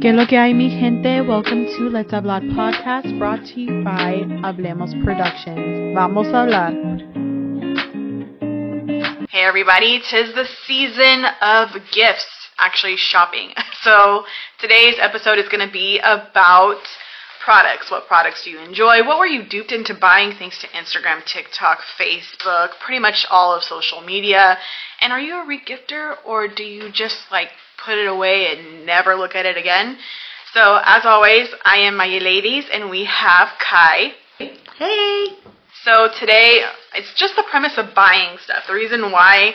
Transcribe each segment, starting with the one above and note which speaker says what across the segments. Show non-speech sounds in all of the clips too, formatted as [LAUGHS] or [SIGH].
Speaker 1: ¿Qué lo que hay, mi gente? Welcome to Let's Hablar podcast brought to you by Hablemos Productions. Vamos a hablar.
Speaker 2: Hey everybody, tis the season of gifts, actually shopping. [LAUGHS] So today's episode is going to be about products. What products do you enjoy? What were you duped into buying thanks to Instagram, TikTok, Facebook, pretty much all of social media? And are you a regifter or do you just like put it away and never look at it again? So as always, I am Mayeleydis and we have Ky.
Speaker 3: Hey.
Speaker 2: So today, it's just the premise of buying stuff. The reason why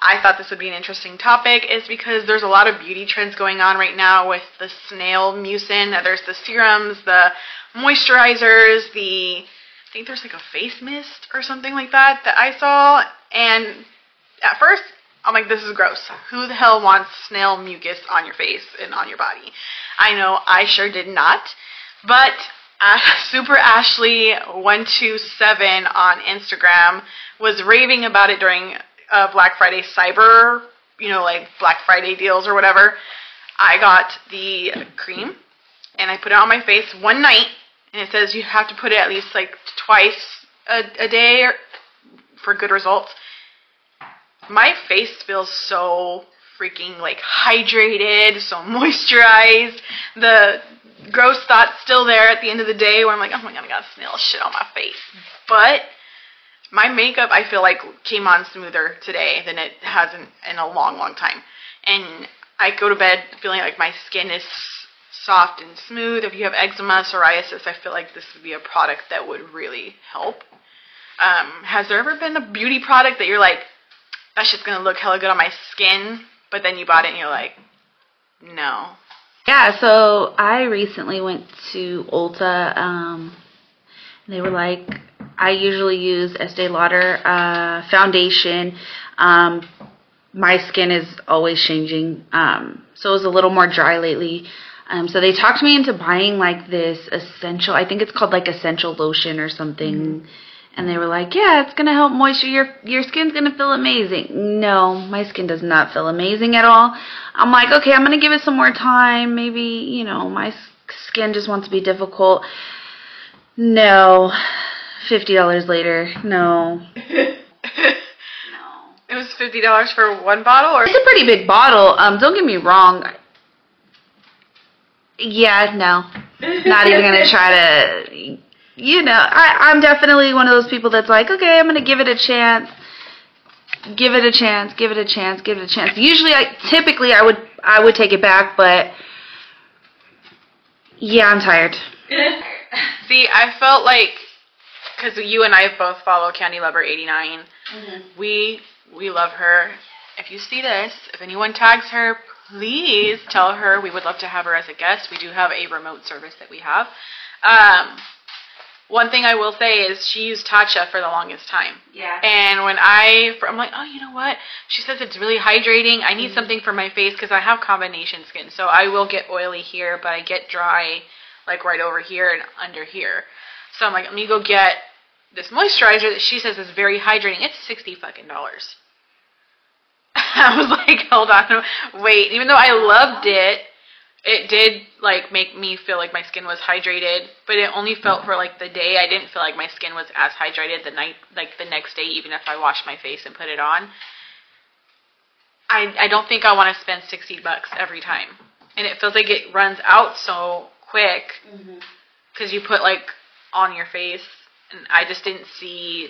Speaker 2: I thought this would be an interesting topic is because there's a lot of beauty trends going on right now with the snail mucin. There's the serums, the moisturizers, the I think there's like a face mist or something like that that I saw. And at first, I'm like, this is gross. Who the hell wants snail mucus on your face and on your body? I know I sure did not. But uh, [LAUGHS] Super Ashley one two seven on Instagram was raving about it during uh, Black Friday cyber, you know, like Black Friday deals or whatever. I got the cream and I put it on my face one night, and it says you have to put it at least like twice a, a day or, for good results. My face feels so freaking like hydrated, so [LAUGHS] moisturized. The gross thoughts still there at the end of the day where I'm like, oh my god, I got snail shit on my face. But my makeup I feel like came on smoother today than it has in, in a long, long time. And I go to bed feeling like my skin is soft and smooth. If you have eczema, psoriasis, I feel like this would be a product that would really help. Um, has there ever been a beauty product that you're like, that shit's gonna look hella good on my skin, but then you bought it and you're like, no.
Speaker 3: Yeah, so I recently went to Ulta. Um, they were like, I usually use Estee Lauder uh, foundation. Um, my skin is always changing, um, so it was a little more dry lately. Um, so they talked me into buying like this essential. I think it's called like essential lotion or something. Mm-hmm. And they were like, "Yeah, it's gonna help moisture. Your your skin's gonna feel amazing." No, my skin does not feel amazing at all. I'm like, okay, I'm gonna give it some more time. Maybe you know my skin just wants to be difficult. No, fifty dollars later. No. no. [LAUGHS]
Speaker 2: It was fifty dollars for one bottle, or
Speaker 3: it's a pretty big bottle. Um, don't get me wrong. Yeah, no, not even gonna try to. You know, I, I'm definitely one of those people that's like, okay, I'm gonna give it a chance. Give it a chance. Give it a chance. Give it a chance. Usually, I typically I would I would take it back, but yeah, I'm tired. [LAUGHS]
Speaker 2: See, I felt like because you and I both follow Candy Lover 89. Mm-hmm. We we love her. If you see this, if anyone tags her, please tell her we would love to have her as a guest. We do have a remote service that we have. Um, one thing I will say is she used Tatcha for the longest time.
Speaker 3: Yeah.
Speaker 2: And when I, I'm like, oh, you know what? She says it's really hydrating. I need mm-hmm. something for my face because I have combination skin, so I will get oily here, but I get dry like right over here and under here. So I'm like, let me go get this moisturizer that she says is very hydrating. It's sixty fucking dollars. [LAUGHS] I was like, hold on, wait. Even though I loved it, it did like make me feel like my skin was hydrated, but it only felt for like the day. I didn't feel like my skin was as hydrated the night, like the next day, even if I washed my face and put it on. I I don't think I want to spend sixty bucks every time, and it feels like it runs out so quick because mm-hmm. you put like on your face, and I just didn't see.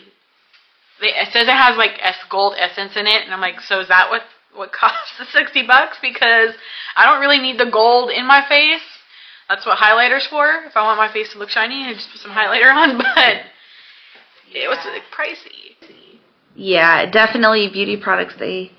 Speaker 2: It says it has like S gold essence in it, and I'm like, so is that what what costs the sixty bucks? Because I don't really need the gold in my face. That's what highlighter's for. If I want my face to look shiny, I just put some highlighter on. [LAUGHS] But yeah. it was like, pricey.
Speaker 3: Yeah, definitely beauty products. They,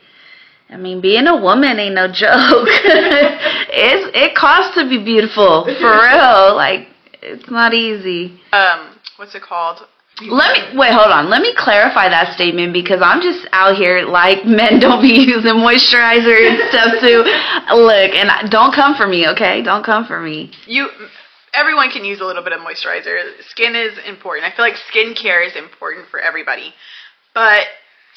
Speaker 3: I mean, being a woman ain't no joke. [LAUGHS] it's it costs to be beautiful for [LAUGHS] real. Like it's not easy.
Speaker 2: Um, what's it called?
Speaker 3: Let me wait. Hold on. Let me clarify that statement because I'm just out here like [LAUGHS] men don't be using moisturizer and stuff too. Look, and I, don't come for me, okay? Don't come for me.
Speaker 2: You, everyone can use a little bit of moisturizer. Skin is important. I feel like skincare is important for everybody, but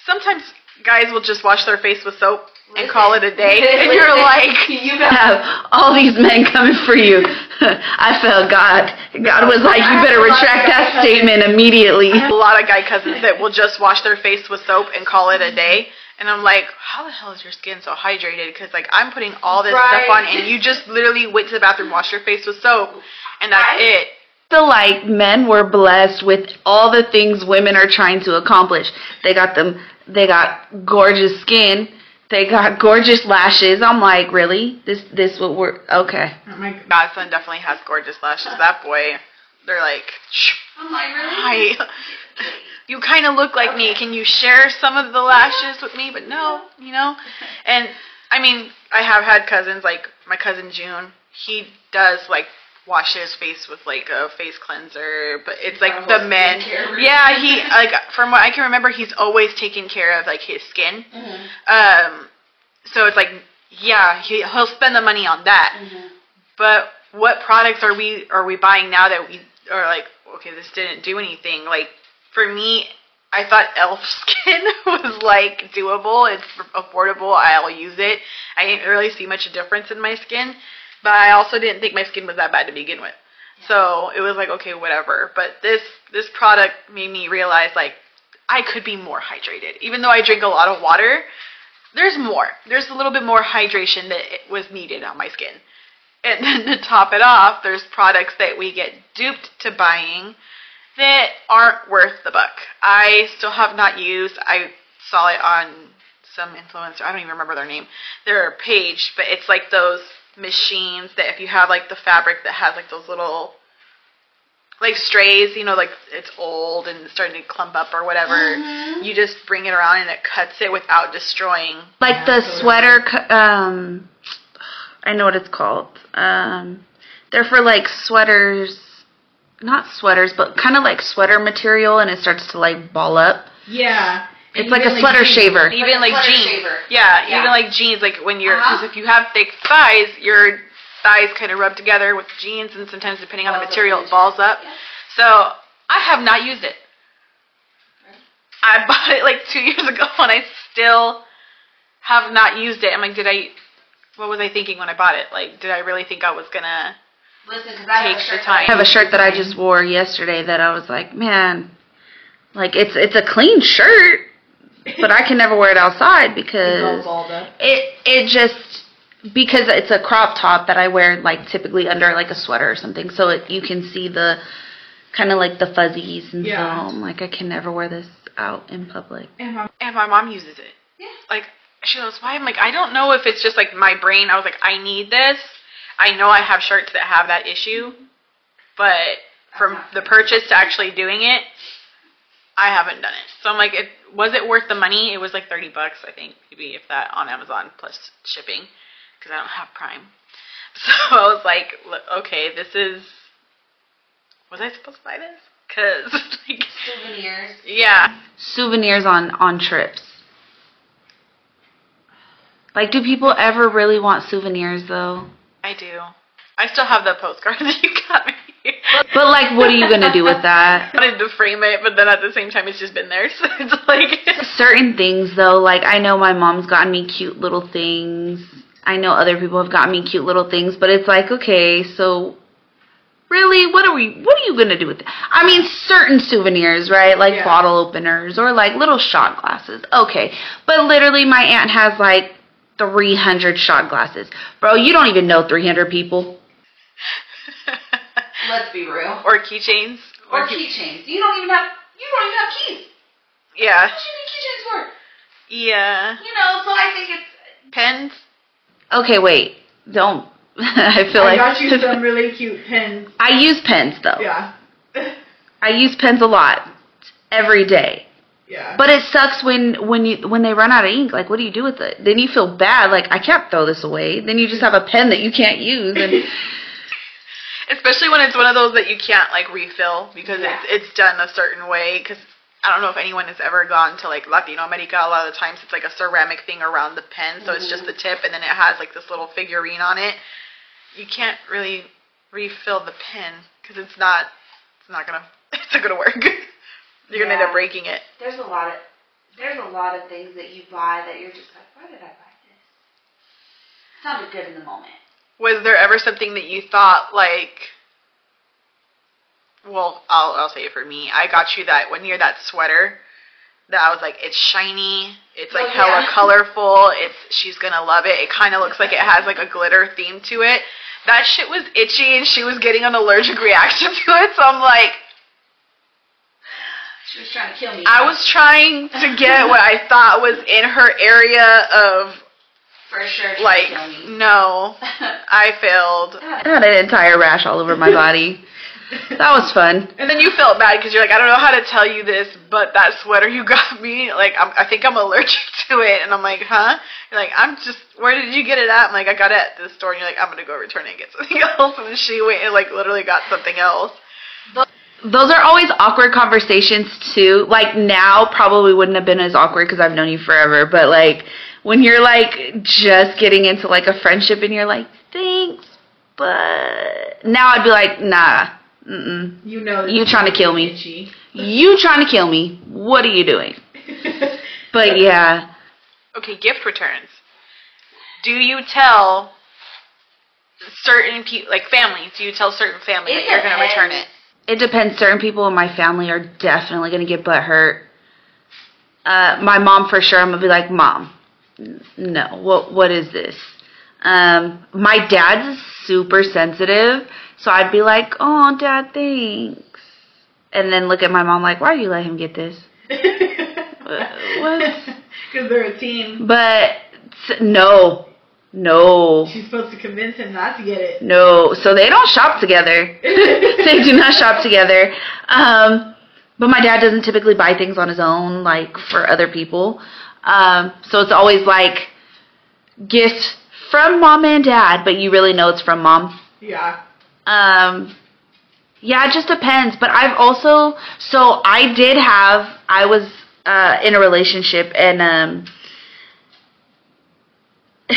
Speaker 2: sometimes guys will just wash their face with soap and call it a day. [LAUGHS] And you're like,
Speaker 3: you have all these men coming for you. [LAUGHS] I felt God. God was like, you better retract that statement immediately.
Speaker 2: a lot of guy cousins that will just wash their face with soap and call it a day. And I'm like, how the hell is your skin so hydrated? Because like I'm putting all this stuff on, and you just literally went to the bathroom, washed your face with soap, and that's
Speaker 3: I-
Speaker 2: it.
Speaker 3: feel like men were blessed with all the things women are trying to accomplish. They got them they got gorgeous skin, they got gorgeous lashes. I'm like, really? This this what we're okay.
Speaker 2: My godson definitely has gorgeous lashes. That boy, they're like,
Speaker 3: I'm like,
Speaker 2: hi. [LAUGHS] You kind of look like me. Can you share some of the lashes with me? But no, you know. And I mean, I have had cousins like my cousin June. He does like wash his face with like a face cleanser, but it's like the men. Yeah, he like from what I can remember, he's always taking care of like his skin. Um, so it's like yeah, he he'll spend the money on that. But what products are we are we buying now that we are like okay, this didn't do anything. Like for me, I thought Elf [LAUGHS] Skin [LAUGHS] was like doable. It's affordable. I'll use it. I didn't really see much difference in my skin, but I also didn't think my skin was that bad to begin with. So it was like okay, whatever. But this this product made me realize like I could be more hydrated, even though I drink a lot of water. There's more. There's a little bit more hydration that was needed on my skin. And then to top it off, there's products that we get duped to buying that aren't worth the buck. I still have not used. I saw it on some influencer. I don't even remember their name. Their page, but it's like those machines that if you have like the fabric that has like those little like strays, you know, like it's old and starting to clump up or whatever. You just bring it around and it cuts it without destroying.
Speaker 3: Like the sweater co- um I know what it's called. Um they're for like sweaters not sweaters, but kind of like sweater material and it starts to like ball up.
Speaker 1: Yeah.
Speaker 3: It's like a sweater shaver.
Speaker 2: Even like
Speaker 3: sweater
Speaker 2: jeans.
Speaker 3: shaver.
Speaker 2: Yeah,
Speaker 3: Yeah.
Speaker 2: even like jeans, like when you're, because
Speaker 3: Uh-huh.
Speaker 2: if you have thick thighs, your thighs kind of rub together with jeans, and sometimes depending on the material, it balls up.
Speaker 3: Yeah.
Speaker 2: So I have not used it. I [LAUGHS] bought it like two years ago, and I still have not used it. I'm like, did I? What was I thinking when I bought it? Like, did I really think I was gonna?
Speaker 3: Listen, because
Speaker 2: I have Take the shirt that I-
Speaker 3: I have a shirt that I just wore yesterday that I was like, man, like it's it's a clean shirt, but I can never wear it outside because it it just because it's a crop top that I wear like typically under like a sweater or something, so it, you can see the kind of like the fuzzies and
Speaker 1: Yeah.
Speaker 3: so I'm like I can never wear this out in public.
Speaker 2: And my and my mom uses it. Yeah. Like she goes, why? I'm like, I don't know if it's just like my brain. I was like, I need this. I know I have shirts that have that issue, but from the purchase to actually doing it, I haven't done it. So I'm like, it was it worth the money? It was like thirty bucks, I think, maybe if that on Amazon plus shipping, because I don't have Prime. [LAUGHS] So I was like, okay, this is. Was I supposed to buy this? Because [LAUGHS] like,
Speaker 3: Souvenirs.
Speaker 2: yeah,
Speaker 3: Souvenirs on on trips. Like, do people ever really want souvenirs though?
Speaker 2: I do. I still have the postcard that [LAUGHS] you got me. [LAUGHS]
Speaker 3: But like, what are you gonna do with that? [LAUGHS]
Speaker 2: I wanted to frame it, but then at the same time, it's just been there. [LAUGHS] So it's like,
Speaker 3: Certain things though, like I know my mom's gotten me cute little things. I know other people have gotten me cute little things, but it's like, okay, so really, what are we? What are you gonna do with it? I mean, certain souvenirs, right? Like
Speaker 2: Yeah.
Speaker 3: bottle openers or like little shot glasses. Okay, but literally, my aunt has like 300 shot glasses, bro. You don't even know 300 people. Let's be real.
Speaker 2: or keychains.
Speaker 3: Or keychains. You don't even have. You don't even have keys.
Speaker 2: Yeah.
Speaker 3: What do you need keychains for?
Speaker 2: Yeah.
Speaker 3: You know, so I think it's.
Speaker 2: Pens.
Speaker 3: Okay, wait. Don't. [LAUGHS] I feel like I got you [LAUGHS] some
Speaker 1: really cute pens.
Speaker 3: I use pens though.
Speaker 1: Yeah.
Speaker 3: I use pens a lot every day.
Speaker 1: Yeah.
Speaker 3: But it sucks when when you when they run out of ink. Like, what do you do with it? Then you feel bad. Like, I can't throw this away. Then you just have a pen that you can't use. And [LAUGHS]
Speaker 2: Especially when it's one of those that you can't like refill because
Speaker 3: Yeah.
Speaker 2: it's it's done a certain way. Because I don't know if anyone has ever gone to like Latino America. A lot of the times it's like a ceramic thing around the pen, so it's just mm-hmm. the tip, and then it has like this little figurine on it. You can't really refill the pen because it's not it's not gonna [LAUGHS] it's not gonna work. [LAUGHS] You're gonna end up breaking it.
Speaker 3: there's a lot of there's a lot of things that you buy that you're just like, why did I buy this? sounded good in the moment.
Speaker 2: Was there ever something that you thought like? Well, I'll I'll say it for me. I got you that when you're that sweater. That I was like, it's shiny. It's like
Speaker 3: Oh,
Speaker 2: hella
Speaker 3: yeah.
Speaker 2: colorful. It's she's gonna love it. It kind of looks like it has like a glitter theme to it. That shit was itchy, and she was getting an allergic reaction [LAUGHS] to it. So I'm like,
Speaker 3: She was trying to kill me.
Speaker 2: I was trying to get what I thought was in her area of
Speaker 3: for sure
Speaker 2: like,
Speaker 3: to kill me.
Speaker 2: no, [LAUGHS] I failed.
Speaker 3: I had an entire rash all over my [LAUGHS] body. that was fun.
Speaker 2: And then you felt bad because you're like, I don't know how to tell you this, but that sweater you [LAUGHS] got me, like, I'm, I think I'm allergic to it. And I'm like, huh? You're like, I'm just, where did you get it at? I'm like, I got it at the store. And you're like, I'm going to go return it and get something else. And she went and, like, literally got something else.
Speaker 3: Those are always awkward conversations too. Like now, probably wouldn't have been as awkward because I've known you forever. But like when you're like just getting into like a friendship and you're like, thanks, but now I'd be like, nah, mm-mm.
Speaker 1: You know,
Speaker 3: You trying to kill me.
Speaker 1: Itchy.
Speaker 3: You trying to kill me? What are you doing? [LAUGHS] But yeah,
Speaker 2: Okay, gift returns. Do you tell certain people, like families, do you tell certain family that
Speaker 3: It
Speaker 2: you're going to return it?
Speaker 3: it depends. Certain people in my family are definitely gonna get butt hurt. Uh, my mom for sure. I'm gonna be like, mom, n- no. What what is this? Um, my dad's super sensitive, so I'd be like, oh, dad, thanks. And then look at my mom like, why do you let him get this? [LAUGHS] what?
Speaker 1: Because they're a team.
Speaker 3: But no, no,
Speaker 1: She's supposed to convince him not to get it.
Speaker 3: no. So they don't shop together. [LAUGHS] they do not shop together. Um, but my dad doesn't typically buy things on his own, like for other people. Um, so it's always like gifts from mom and dad, but you really know it's from mom.
Speaker 1: Yeah.
Speaker 3: Um, yeah, it just depends. But I've also so I did have I was uh, in a relationship and um, [LAUGHS]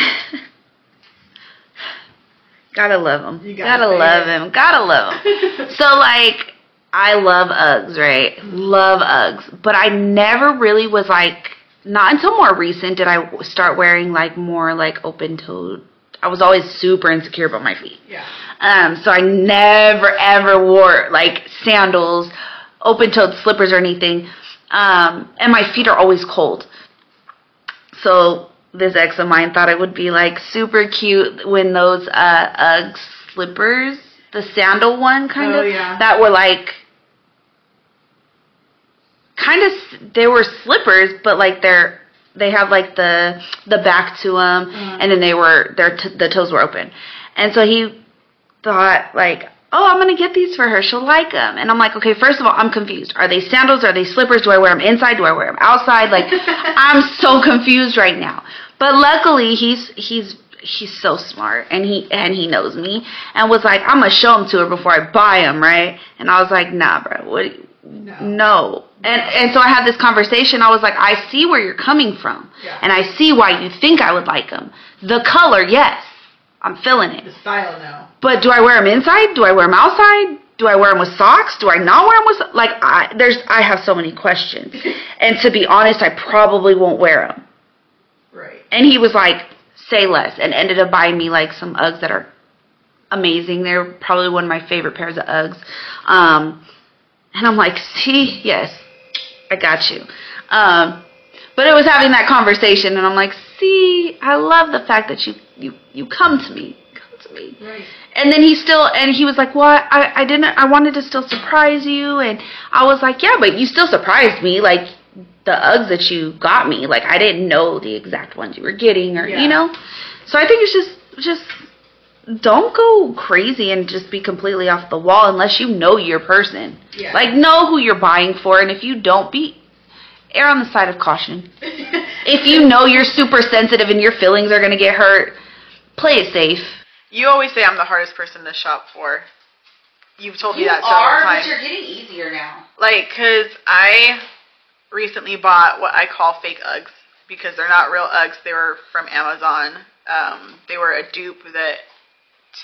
Speaker 3: gotta love him. Gotta
Speaker 1: gotta
Speaker 3: love him. Gotta love him. [LAUGHS] so like I love Uggs, right? Love Uggs, but I never really was like. Not until more recent did I start wearing like more like open toed. I was always super insecure about my feet.
Speaker 1: Yeah.
Speaker 3: Um, so I never ever wore like sandals, open toed slippers or anything. Um, and my feet are always cold. So this ex of mine thought it would be like super cute when those uh Ugg slippers, the sandal one kind
Speaker 1: Oh,
Speaker 3: of
Speaker 1: yeah.
Speaker 3: that were like kind of they were slippers but like they're they have like the the back to them
Speaker 1: Mhm.
Speaker 3: and then they were their t- the toes were open. And so he thought like oh i'm gonna get these for her. She'll like them and i'm like okay first of all i'm confused. Are they sandals? Are they slippers? Do i wear them inside? Do i wear them outside? Like [LAUGHS] i'm so confused right now. But luckily he's he's he's so smart and he and he knows me and was like i'm gonna show them to her before i buy them right? And i was like nah bro. What
Speaker 1: No.
Speaker 3: no. And and so I had this conversation. I was like, I see where you're coming from,
Speaker 1: Yeah.
Speaker 3: and I see why you think I would like them. The color, yes, I'm feeling it.
Speaker 1: The style, no.
Speaker 3: But do I wear them inside? Do I wear them outside? Do I wear them with socks? Do I not wear them with like I there's I have so many questions. [LAUGHS] and to be honest, I probably won't wear them.
Speaker 1: Right.
Speaker 3: And he was like, say less, and ended up buying me like some Uggs that are amazing. They're probably one of my favorite pairs of Uggs. Um, and I'm like, see, yes, I got you. Um, but it was having that conversation, and I'm like, see, I love the fact that you you you come to me, come to me.
Speaker 1: Right.
Speaker 3: And then he still, and he was like, well, I, I didn't, I wanted to still surprise you. And I was like, yeah, but you still surprised me. Like, the Uggs that you got me, like, I didn't know the exact ones you were getting or,
Speaker 1: Yeah.
Speaker 3: you know? So I think it's just, just, don't go crazy and just be completely off the wall unless you know your person.
Speaker 1: Yeah.
Speaker 3: Like, know who you're buying for. And if you don't, be, err on the side of caution. [LAUGHS] If you know you're super sensitive and your feelings are going to get hurt, play it safe.
Speaker 2: You always say I'm the hardest person to shop for. You've told me that several times.
Speaker 3: getting easier now.
Speaker 2: Like, cause I recently bought what I call fake Uggs because they're not real Uggs. They were from Amazon. Um, they were a dupe that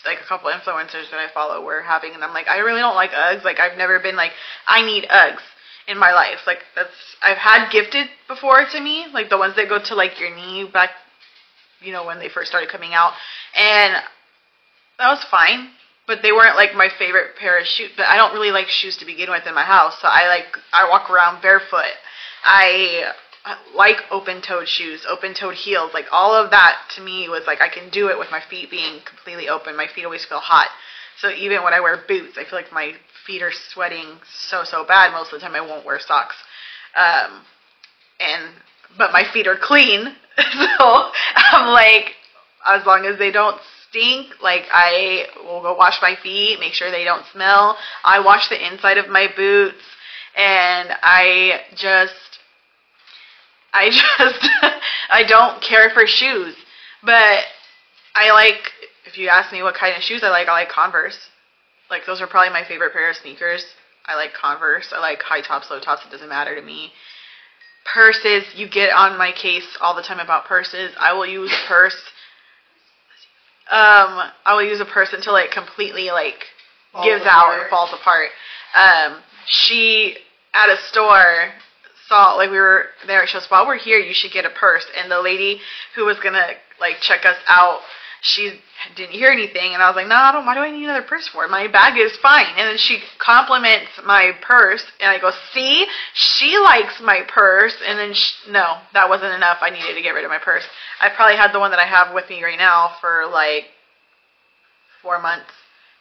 Speaker 2: like a couple influencers that I follow were having, and I'm like, I really don't like Uggs. Like, I've never been like, I need Uggs in my life. Like, that's I've had gifted before to me, like the ones that go to like your knee back you know, when they first started coming out, and that was fine. But they weren't like my favorite pair of shoes. But I don't really like shoes to begin with in my house, so I like I walk around barefoot. I like open-toed shoes, open-toed heels, like all of that to me was like I can do it with my feet being completely open. My feet always feel hot. So even when I wear boots, I feel like my feet are sweating so so bad. Most of the time, I won't wear socks. Um, and but my feet are clean, [LAUGHS] so I'm like, as long as they don't stink, like I will go wash my feet, make sure they don't smell. I wash the inside of my boots, and I just, I [LAUGHS] just, I don't care for shoes, but I like. If you ask me what kind of shoes I like, I like Converse. Like those are probably my favorite pair of sneakers. I like Converse. I like high tops, low tops. It doesn't matter to me. Purses, you get on my case all the time about purses. I will use a purse. Um, I will use a purse until it completely like
Speaker 3: Falls
Speaker 2: gives out
Speaker 3: apart.
Speaker 2: or falls apart. Um, she at a store saw like we were there. She goes, "While we're here, you should get a purse." And the lady who was gonna like check us out, she didn't hear anything, and I was like, "No, I don't. Why do I need another purse for? My bag is fine." And then she compliments my purse, and I go, "See, she likes my purse." And then sh no, that wasn't enough. I needed to get rid of my purse. I probably had the one that I have with me right now for like four months,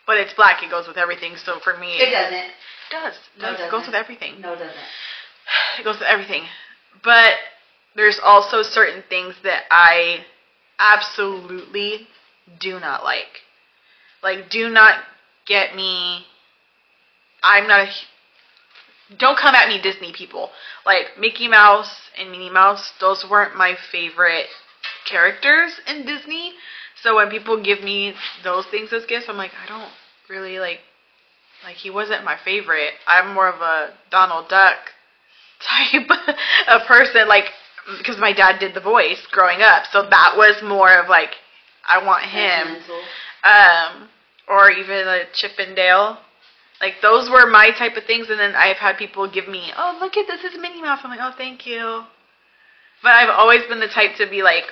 Speaker 2: but it's black. It goes with everything. So for me,
Speaker 3: It doesn't.
Speaker 2: It does. It
Speaker 3: No, it
Speaker 2: does. It goes with everything.
Speaker 3: No, it doesn't. [SIGHS]
Speaker 2: It goes with everything. But there's also certain things that I absolutely do not like. Like, do not get me. I'm not a. Don't come at me, Disney people. Like, Mickey Mouse and Minnie Mouse, those weren't my favorite characters in Disney. So when people give me those things as gifts, I'm like, I don't really like. Like, he wasn't my favorite. I'm more of a Donald Duck type [LAUGHS] of person, like because my dad did the voice growing up, so that was more of like I want him, um, or even a Chip and Dale. Like those were my type of things, and then I've had people give me, "Oh, look at this is Minnie Mouse." I'm like, "Oh, thank you," but I've always been the type to be like,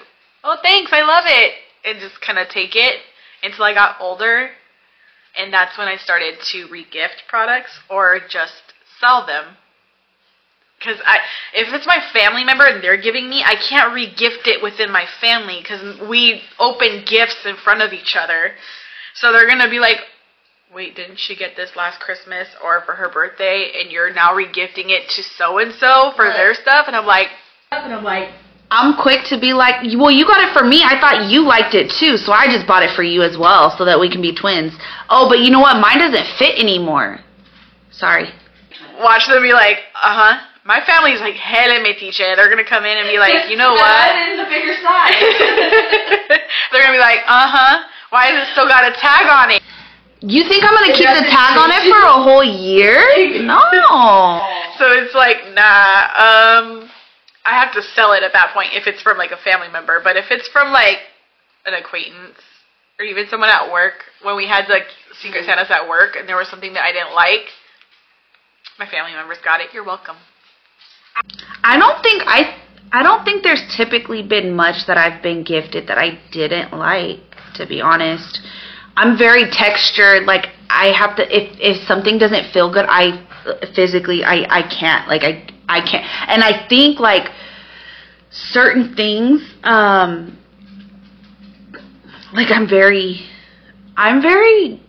Speaker 2: "Oh, thanks, I love it," and just kind of take it until I got older, and that's when I started to regift products or just sell them because I, if it's my family member and they're giving me, I can't regift it within my family because we open gifts in front of each other. So they're gonna be like, "Wait, didn't she get this last Christmas or for her birthday, and you're now regifting it to so and so for
Speaker 3: Right.
Speaker 2: their stuff?" And I'm like,
Speaker 3: And I'm like, I'm quick to be like, well, you got it for me. I thought you liked it too, so I just bought it for you as well, so that we can be twins. Oh, but you know what? Mine doesn't fit anymore. Sorry.
Speaker 2: watch them be like, "Uh huh." My family's like hella metiche. They're gonna come in and be like, "You know [LAUGHS] what?"
Speaker 3: is the bigger size. [LAUGHS]
Speaker 2: They're gonna be like, "Uh huh." Why has it still got a tag on it?
Speaker 3: you think I'm gonna
Speaker 2: It
Speaker 3: keep the tag on it for a whole year? No.
Speaker 2: So it's like, nah, um, I have to sell it at that point if it's from like a family member. But if it's from like an acquaintance or even someone at work, when we had like Secret Santas at work and there was something that I didn't like, my family members got it. You're welcome.
Speaker 3: I don't think I I don't think there's typically been much that I've been gifted that I didn't like, to be honest. I'm very textured, like I have to if if something doesn't feel good, I physically I I can't like I I can't. And I think like certain things um like I'm very I'm very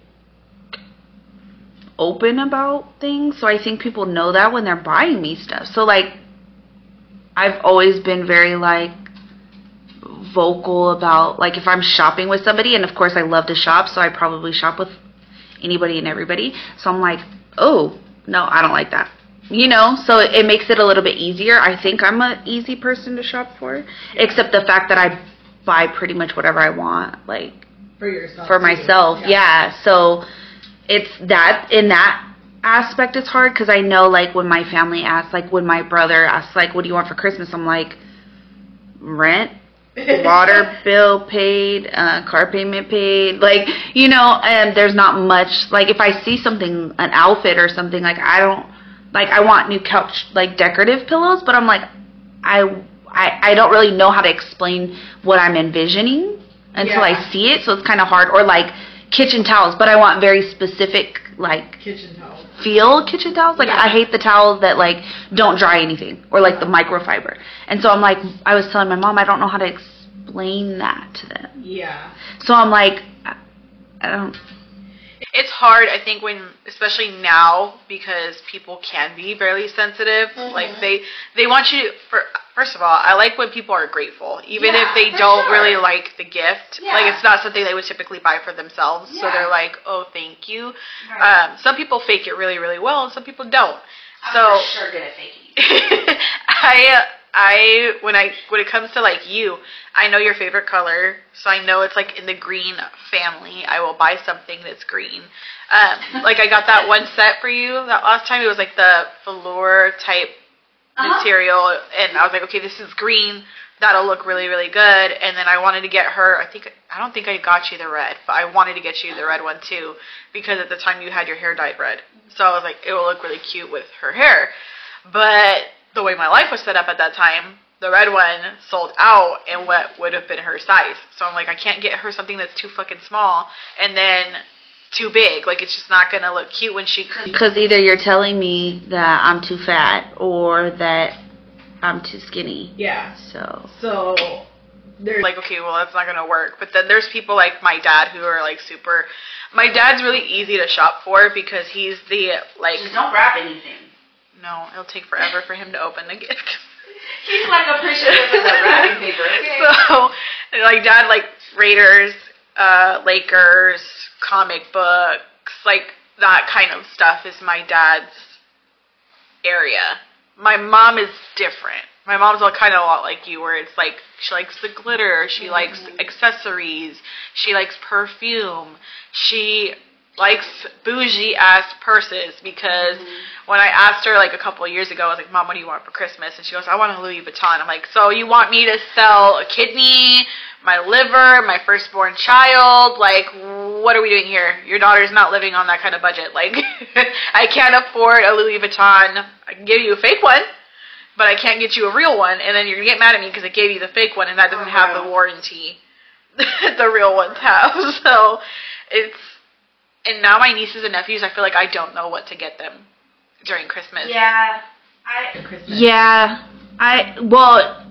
Speaker 3: open about things, so I think people know that when they're buying me stuff. So like I've always been very like vocal about like if I'm shopping with somebody and of course I love to shop, so I probably shop with anybody and everybody. So I'm like, "Oh, no, I don't like that." You know, so it, it makes it a little bit easier. I think I'm a easy person to shop for, except the fact that I buy pretty much whatever I want, like
Speaker 1: For yourself.
Speaker 3: for myself. Yeah. So it's that in that aspect it's hard because I know like when my family asks, like when my brother asks, like, "What do you want for Christmas?" I'm like, rent, [LAUGHS] water bill paid, uh, car payment paid. Like you know, and there's not much. Like if I see something, an outfit or something, like I don't like I want new couch like decorative pillows, but I'm like I I I don't really know how to explain what I'm envisioning until
Speaker 2: Yeah.
Speaker 3: I see it, so it's kind of hard. Or like kitchen towels, but I want very specific like
Speaker 2: Kitchen towel.
Speaker 3: Feel kitchen towels. Like
Speaker 2: Yeah.
Speaker 3: I hate the towels that like don't dry anything or like the microfiber. And so I'm like I was telling my mom I don't know how to explain that to them.
Speaker 2: Yeah.
Speaker 3: So I'm like I, I don't
Speaker 2: It's hard, I think, when especially now because people can be fairly sensitive.
Speaker 3: Mm-hmm.
Speaker 2: Like they they want you. For first of all, I like when people are grateful, even
Speaker 3: Yeah,
Speaker 2: if they don't
Speaker 3: sure.
Speaker 2: really like the gift. Like it's not something they would typically buy for themselves, so they're like, "Oh, thank you."
Speaker 3: Right.
Speaker 2: Um, some people fake it really, really well, and some people don't. So
Speaker 3: I'm for sure good at faking. [LAUGHS]
Speaker 2: I uh, I when I when it comes to like you, I know your favorite color, so I know it's like in the green family. I will buy something that's green. Um, [LAUGHS] like I got that one set for you that last time. It was like the velour type
Speaker 3: Uh-huh.
Speaker 2: material, and I was like, okay, this is green. That'll look really, really good. And then I wanted to get her. I think I don't think I got you the red, but I wanted to get you the red one too because at the time you had your hair dyed red. So I was like, it will look really cute with her hair. But the way my life was set up at that time, the red one sold out in what would have been her size. So I'm like, I can't get her something that's too fucking small and then too big. Like it's just not gonna look cute when she.
Speaker 3: Because either you're telling me that I'm too fat or that I'm too skinny.
Speaker 2: Yeah.
Speaker 3: So
Speaker 2: So they're like, okay, well, that's not gonna work. But then there's people like my dad who are like super. My dad's really easy to shop for because he's the like.
Speaker 3: Just don't wrap anything.
Speaker 2: No, it'll take forever for him to open the gift. [LAUGHS]
Speaker 3: He's like appreciative of the wrapping paper. [LAUGHS]
Speaker 2: so, like, dad like Raiders, uh, Lakers, comic books, like that kind of stuff is my dad's area. My mom is different. My mom's all kind of a lot like you, where it's like she likes the glitter, she likes accessories, she likes perfume, she likes bougie ass purses because mm-hmm. when I asked her like a couple of years ago, I was like, Mom, what do you want for Christmas? And she goes, I want a Louis Vuitton. I'm like, so you want me to sell a kidney, my liver, my firstborn child? Like, what are we doing here? Your daughter's not living on that kind of budget. Like, [LAUGHS] I can't afford a Louis Vuitton. I can give you a fake one, but I can't get you a real one. And then you're gonna get mad at me because I gave you the fake one and that doesn't oh, have the warranty [LAUGHS] the real ones have. [LAUGHS] So it's and now my nieces and nephews, I feel like I don't know what to get them during Christmas.
Speaker 3: Yeah. I Yeah. I well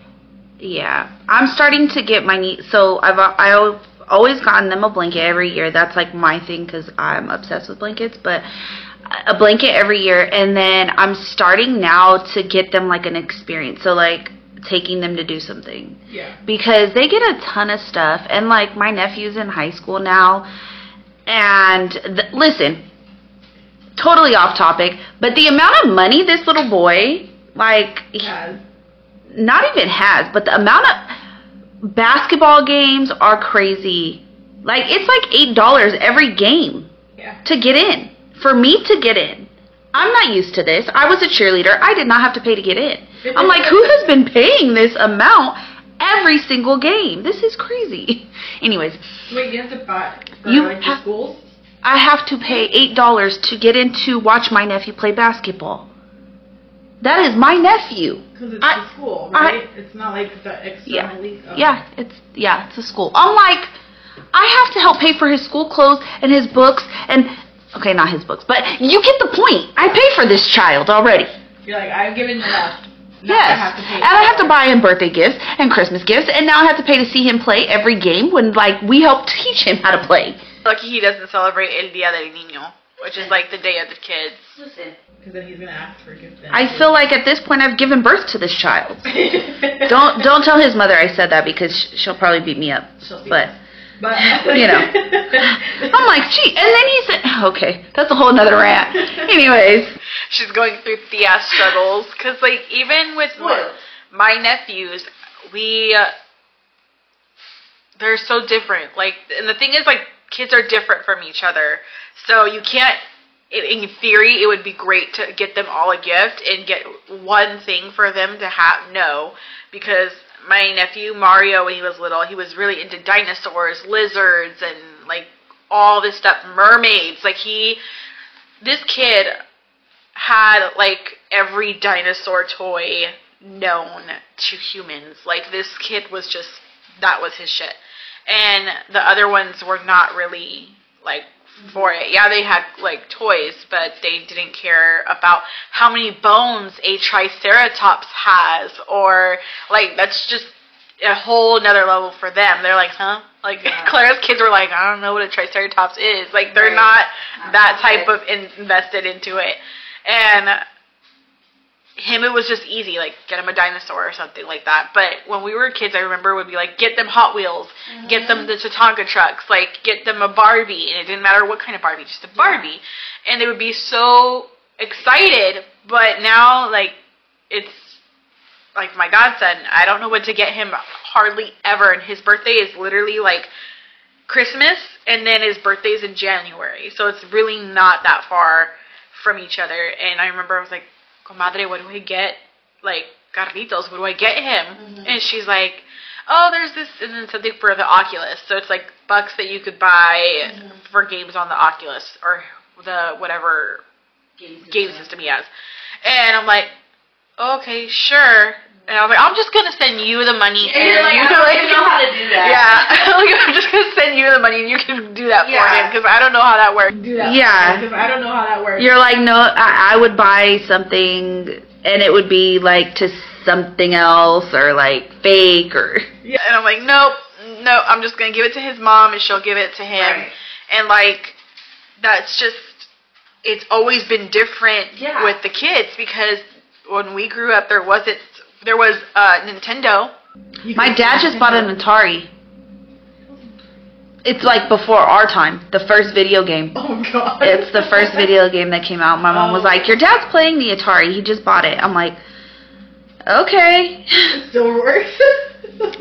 Speaker 3: yeah. I'm starting to get my niece so I've I al- always gotten them a blanket every year. That's like my thing cuz I'm obsessed with blankets, but a blanket every year and then I'm starting now to get them like an experience. So like taking them to do something
Speaker 2: Yeah.
Speaker 3: because they get a ton of stuff and like my nephew's in high school now and th- listen totally off topic but the amount of money this little boy like he- not even has but the amount of basketball games are crazy. Like it's like eight dollars every game
Speaker 2: Yeah.
Speaker 3: to get in for me to get in. I'm not used to this. I was a cheerleader. I did not have to pay to get in. I'm like who has been paying this amount every single game this is crazy [LAUGHS] anyways
Speaker 2: Wait, you have to buy for
Speaker 3: You
Speaker 2: like
Speaker 3: ha-
Speaker 2: schools?
Speaker 3: i have to pay eight dollars to get in to watch my nephew play basketball that is my nephew
Speaker 2: Because it's
Speaker 3: I-
Speaker 2: the school,
Speaker 3: I-
Speaker 2: right? it's not like the
Speaker 3: yeah
Speaker 2: external league. Okay.
Speaker 3: yeah it's yeah it's a school i'm like i have to help pay for his school clothes and his books and okay not his books but you get the point i pay for this child already
Speaker 2: You're like, I've given enough. Now
Speaker 3: Yes.
Speaker 2: I have to pay.
Speaker 3: and I have to buy him birthday gifts and Christmas gifts, and now I have to pay to see him play every game when, like, we help [LAUGHS] teach him how to play.
Speaker 2: Lucky he doesn't celebrate El Dia del Niño, which is like the day of the kids.
Speaker 3: Listen.
Speaker 2: Because then he's gonna ask for a gift. Then.
Speaker 3: I feel like at this point I've given birth to this child. [LAUGHS] Don't don't tell his mother I said that because she'll probably beat me up.
Speaker 2: She'll see
Speaker 3: But
Speaker 2: But [LAUGHS]
Speaker 3: you know. [LAUGHS] I'm like, gee, and then he said, okay, that's a whole nother rant. Anyways,
Speaker 2: she's going through Thea struggles because like even with
Speaker 3: Spoiled.
Speaker 2: my nephews, we uh, they're so different. Like, and the thing is, like, kids are different from each other, so you can't. In theory, it would be great to get them all a gift and get one thing for them to have. No, because my nephew Mario, when he was little, he was really into dinosaurs, lizards, and like all this stuff, mermaids. Like he, this kid had like every dinosaur toy known to humans. Like this kid was just that was his shit. And the other ones were not really like for it. Yeah, they had like toys, but they didn't care about how many bones a triceratops has or like that's just a whole another level for them. They're like, huh? Like
Speaker 3: Yeah. [LAUGHS]
Speaker 2: Claire's kids were like, I don't know what a triceratops is. Like they're
Speaker 3: Right.
Speaker 2: not
Speaker 3: Not
Speaker 2: that type of in- invested into it. And him, it was just easy, like get him a dinosaur or something like that. But when we were kids, I remember would be like, get them Hot Wheels, get them mm-hmm. the Tatanka trucks, like get them a Barbie, and it didn't matter what kind of Barbie, just a Barbie, and they would be so excited. But now, like, it's like my godson, I don't know what to get him hardly ever, and his birthday is literally like Christmas, and then his birthday's in January, so it's really not that far from each other. And I remember I was like, "Comadre, what do I get? Like Carlitos, what do I get him?" Mm-hmm. And she's like, "Oh, there's this, and then something for the Oculus. So it's like bucks that you could buy mm-hmm. for games on the Oculus or the whatever game system he has." And I'm like, "Okay, sure." And I was like, "I'm just gonna send you the money,
Speaker 3: And you're like,
Speaker 2: you
Speaker 3: I don't even know how to do that.
Speaker 2: yeah, [LAUGHS] like, I'm just gonna send you the money and you can do that for
Speaker 3: Yeah.
Speaker 2: him because I don't know how that works. Do that
Speaker 3: Yeah.
Speaker 2: because I don't know how that works.
Speaker 3: You're like, no, I, I would buy something and it would be like to something else or like fake or. [LAUGHS]
Speaker 2: Yeah, and I'm like, nope, no, I'm just gonna give it to his mom and she'll give it to him,
Speaker 3: Right.
Speaker 2: and like, that's just, it's always been different
Speaker 3: Yeah.
Speaker 2: with the kids because when we grew up, there wasn't, there was uh, Nintendo.
Speaker 3: My dad just bought an Atari. It's like before our time, the first video game.
Speaker 2: Oh God.
Speaker 3: It's the first video game that came out. My mom was like, "Your dad's playing the Atari. He just bought it." I'm like, "Okay."
Speaker 2: still works. [LAUGHS]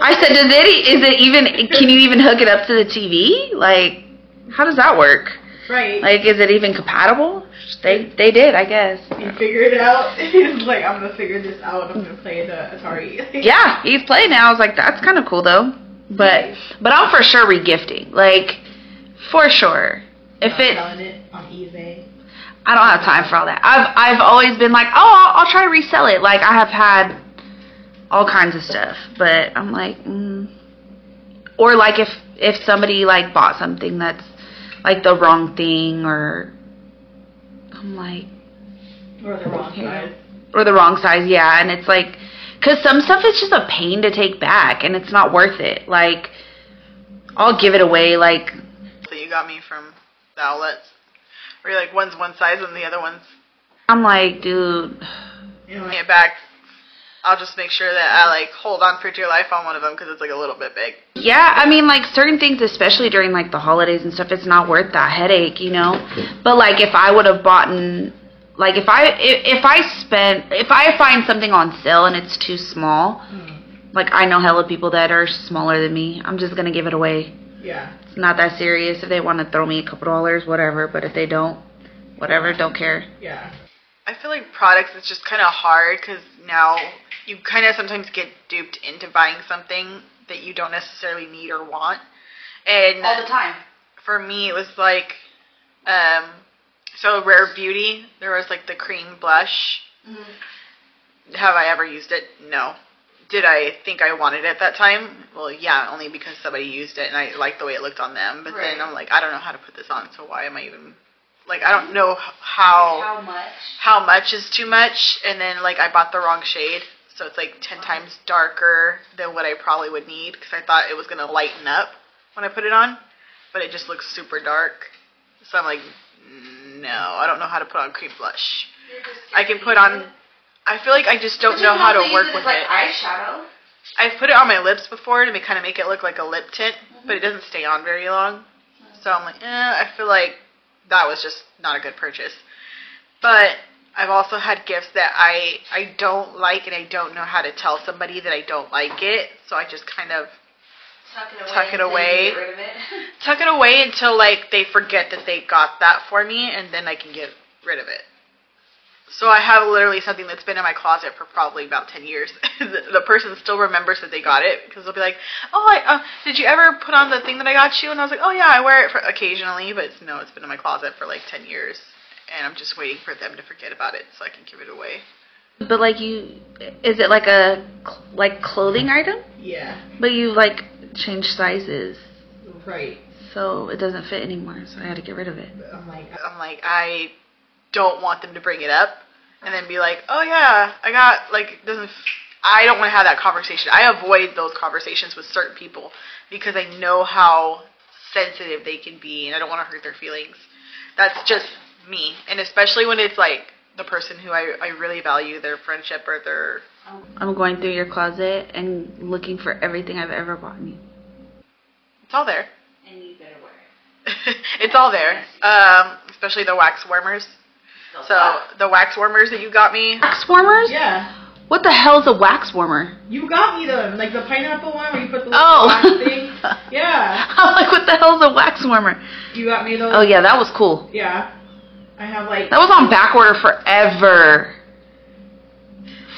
Speaker 3: I said, "Does it? e- it even? Can you even hook it up to the TV? Like, how does that work?
Speaker 2: Right.
Speaker 3: Like, is it even compatible?" They they did, I guess.
Speaker 2: he figured it out. [LAUGHS] He's like, I'm gonna figure this out. I'm gonna play the Atari. [LAUGHS]
Speaker 3: Yeah, he's playing now. I was like, "That's kind of cool, though." But but I'm for sure regifting. Like, for sure. If it,
Speaker 2: it on eBay.
Speaker 3: I don't have time for all that. I've I've always been like, oh, I'll, I'll try to resell it. Like I have had all kinds of stuff, but I'm like, mm. or like if if somebody like bought something that's like the wrong thing, or I'm like,
Speaker 2: Or the wrong
Speaker 3: size. or the wrong size, yeah, and it's like, cause some stuff is just a pain to take back, and it's not worth it. Like, I'll give it away. Like,
Speaker 2: So you got me from the outlets. Where you're like one's one size and the other one's
Speaker 3: I'm like, dude.
Speaker 2: you know, it back. I'll just make sure that I like hold on for dear life on one of them because it's like a little bit big.
Speaker 3: Yeah, I mean, like certain things, especially during like the holidays and stuff, it's not worth that headache, you know. But like, if I would have bought, like, if I if, if I spent, if I find something on sale and it's too small, hmm. like I know hella people that are smaller than me, I'm just gonna give it away.
Speaker 2: Yeah.
Speaker 3: It's not that serious. If they want to throw me a couple dollars, whatever. But if they don't, whatever, don't care.
Speaker 2: Yeah. I feel like products is just kind of hard because now you kind of sometimes get duped into buying something that you don't necessarily need or want. And all the
Speaker 3: time.
Speaker 2: for me, it was like, um, so Rare Beauty. There was like the cream blush. Have I ever used it? No. Did I think I wanted it at that time? Well, yeah, only because somebody used it and I liked the way it looked on them. But then I'm like, I don't know how to put this on, so why am I even like I don't know h- how
Speaker 3: much?
Speaker 2: how much is too much and then like I bought the wrong shade. So it's like 10 times darker than what I probably would need because I thought it was going to lighten up when I put it on, but it just looks super dark. So I'm like, no, I don't know how to put on cream blush. I can put on. I feel like I just don't know how to work with it.
Speaker 3: eyeshadow.
Speaker 2: I've put it on my lips before to kind of make it look like a lip tint, but it doesn't stay on very long. So I'm like, eh, I feel like that was just not a good purchase. But I've also had gifts that I I don't like and I don't know how to tell somebody that I don't like it. So I just kind of
Speaker 3: Tuck it away.
Speaker 2: Tuck it away.
Speaker 3: Get rid of it. [LAUGHS]
Speaker 2: tuck it away until like they forget that they got that for me and then I can get rid of it. So I have literally something that's been in my closet for probably about 10 years. [LAUGHS] the, the person still remembers that they got it because they'll be like, "Oh, I, uh, did you ever put on the thing that I got you?" And I was like, "Oh yeah, I wear it for occasionally, but it's, no, it's been in my closet for like 10 years." And I'm just waiting for them to forget about it so I can give it away.
Speaker 3: But like you, is it like a like clothing item?
Speaker 2: Yeah.
Speaker 3: But you like change sizes,
Speaker 2: Right.
Speaker 3: so it doesn't fit anymore. So I had to get rid of it.
Speaker 2: I'm like, I'm like, I don't want them to bring it up and then be like, oh yeah, I got like it doesn't. f- I don't want to have that conversation. I avoid those conversations with certain people because I know how sensitive they can be, and I don't want to hurt their feelings. That's just me, and especially when it's like the person who I, I really value their friendship or their
Speaker 3: I'm going through your closet and looking for everything I've ever bought you.
Speaker 2: it's all there.
Speaker 3: And you better wear it. [LAUGHS]
Speaker 2: it's all there. Um, especially the wax warmers. So the wax warmers that you got me.
Speaker 3: wax warmers?
Speaker 2: Yeah.
Speaker 3: What the hell's a wax warmer?
Speaker 2: You got me them, like the pineapple one where you put the
Speaker 3: Oh.
Speaker 2: wax thing. [LAUGHS] Yeah,
Speaker 3: I'm like, what the hell's a wax warmer?
Speaker 2: you got me those.
Speaker 3: Oh yeah, that was cool.
Speaker 2: Yeah, I have like.
Speaker 3: That was on back order forever.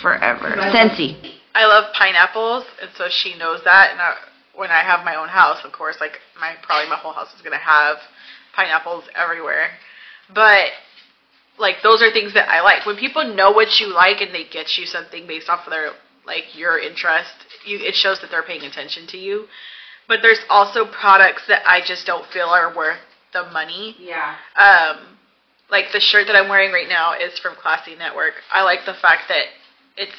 Speaker 3: Forever.
Speaker 2: I-
Speaker 3: Scentsy.
Speaker 2: I love pineapples, and so she knows that. And I, when I have my own house, of course, like my probably my whole house is gonna have pineapples everywhere. But like those are things that I like. When people know what you like and they get you something based off of their like your interest, you it shows that they're paying attention to you. But there's also products that I just don't feel are worth the money.
Speaker 3: Yeah.
Speaker 2: Um, like the shirt that I'm wearing right now is from Classy Network. I like the fact that it's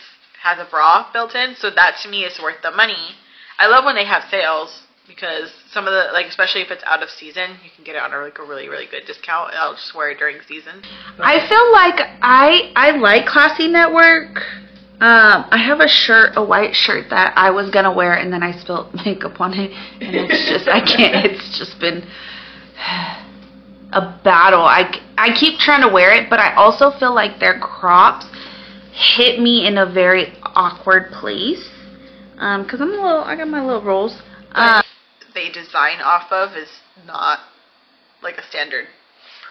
Speaker 2: has a bra built in, so that to me is worth the money. I love when they have sales because some of the like especially if it's out of season, you can get it on a like a really really good discount. I'll just wear it during season.
Speaker 3: I feel like I I like Classy Network. Um, I have a shirt, a white shirt that I was gonna wear, and then I spilled [LAUGHS] makeup on it, and it's just I can't. It's just been [SIGHS] [SIGHS] a battle. I I keep trying to wear it, but I also feel like their crops hit me in a very awkward place. Um, cause I'm a little, I got my little rolls. Um,
Speaker 2: They design off of is not like a standard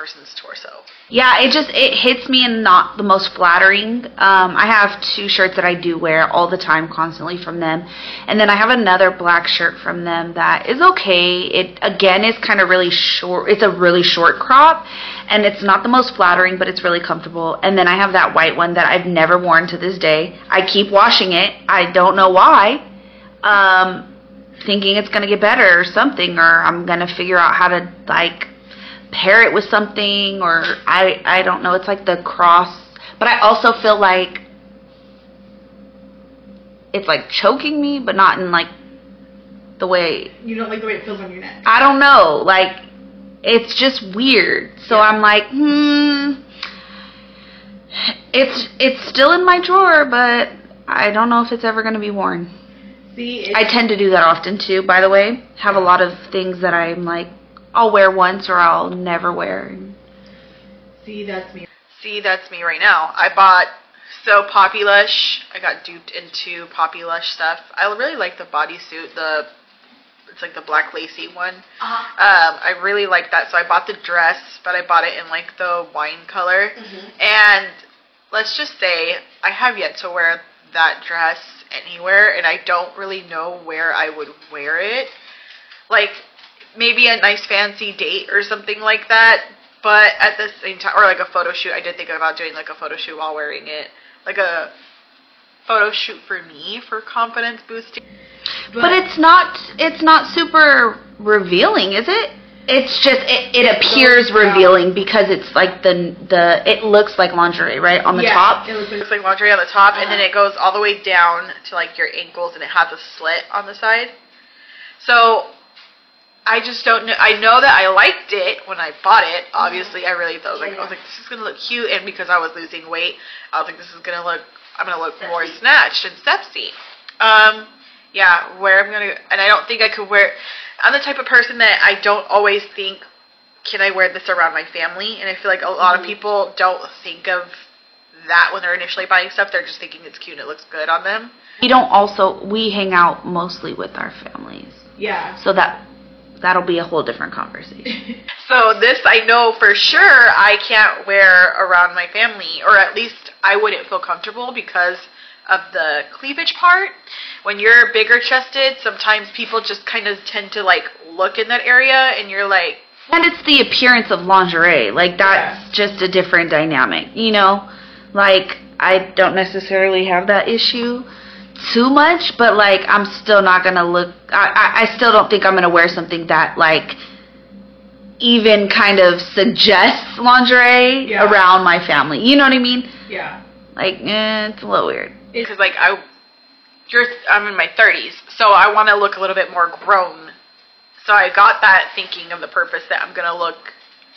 Speaker 2: person's torso.
Speaker 3: Yeah, it just it hits me in not the most flattering. Um, I have two shirts that I do wear all the time, constantly from them, and then I have another black shirt from them that is okay. It again is kind of really short. It's a really short crop, and it's not the most flattering, but it's really comfortable. And then I have that white one that I've never worn to this day. I keep washing it. I don't know why. Um, thinking it's gonna get better or something, or I'm gonna figure out how to like pair it with something or I I don't know. It's like the cross, but I also feel like it's like choking me, but not in like the way
Speaker 2: You don't like the way it feels on your neck.
Speaker 3: I don't know. Like it's just weird. So I'm like, hmm. It's it's still in my drawer, but I don't know if it's ever going to be worn.
Speaker 2: See,
Speaker 3: I tend to do that often too. By the way, have a lot of things that I'm like, I'll wear once or I'll never wear.
Speaker 2: See, that's me. See, that's me right now. I bought so Popilush. I got duped into Popilush stuff. I really like the bodysuit. The it's like the black lacy one.
Speaker 3: Uh-huh.
Speaker 2: Um, I really like that. So I bought the dress, but I bought it in like the wine color.
Speaker 3: Mm-hmm.
Speaker 2: And let's just say I have yet to wear that dress anywhere, and I don't really know where I would wear it. Like maybe a nice fancy date or something like that. But at the same time, or like a photo shoot. I did think about doing like a photo shoot while wearing it, like a photo shoot for me for confidence boosting.
Speaker 3: But it's not it's not super revealing, is it? It's just it, it appears
Speaker 2: goes down.
Speaker 3: revealing because it's like the the it looks like lingerie, right? On the
Speaker 2: Yeah,
Speaker 3: top.
Speaker 2: It looks, it looks like lingerie on the top, and then
Speaker 3: Uh-huh.
Speaker 2: it goes all the way down to like your ankles, and it has a slit on the side. So I just don't know. I know that I liked it when I bought it. Obviously, I really thought like I was like this is gonna look cute, and because I was losing weight, I was like this is gonna look. I'm gonna look more snatched and sexy. Um, yeah, where I'm gonna, and I don't think I could wear. I'm the type of person that I don't always think, can I wear this around my family? And I feel like a lot of people don't think of that when they're initially buying stuff. They're just thinking it's cute and it looks good on them.
Speaker 3: We don't also we hang out mostly with our families.
Speaker 2: Yeah.
Speaker 3: So that that'll be a whole different conversation. [LAUGHS]
Speaker 2: So this I know for sure I can't wear around my family, or at least I wouldn't feel comfortable because of the cleavage part. When you're bigger chested, sometimes people just kind of tend to like look in that area, and you're like,
Speaker 3: And it's the appearance of lingerie. Like that's just a different dynamic, you know? Like I don't necessarily have that issue too much, but like I'm still not gonna look. I I, I still don't think I'm gonna wear something that like even kind of suggests lingerie
Speaker 2: Yeah.
Speaker 3: around my family. You know what I mean?
Speaker 2: Yeah.
Speaker 3: Like, eh, it's a little weird.
Speaker 2: Because like I, you're I'm in my 30s, so I want to look a little bit more grown. So I got that thinking of the purpose that I'm gonna look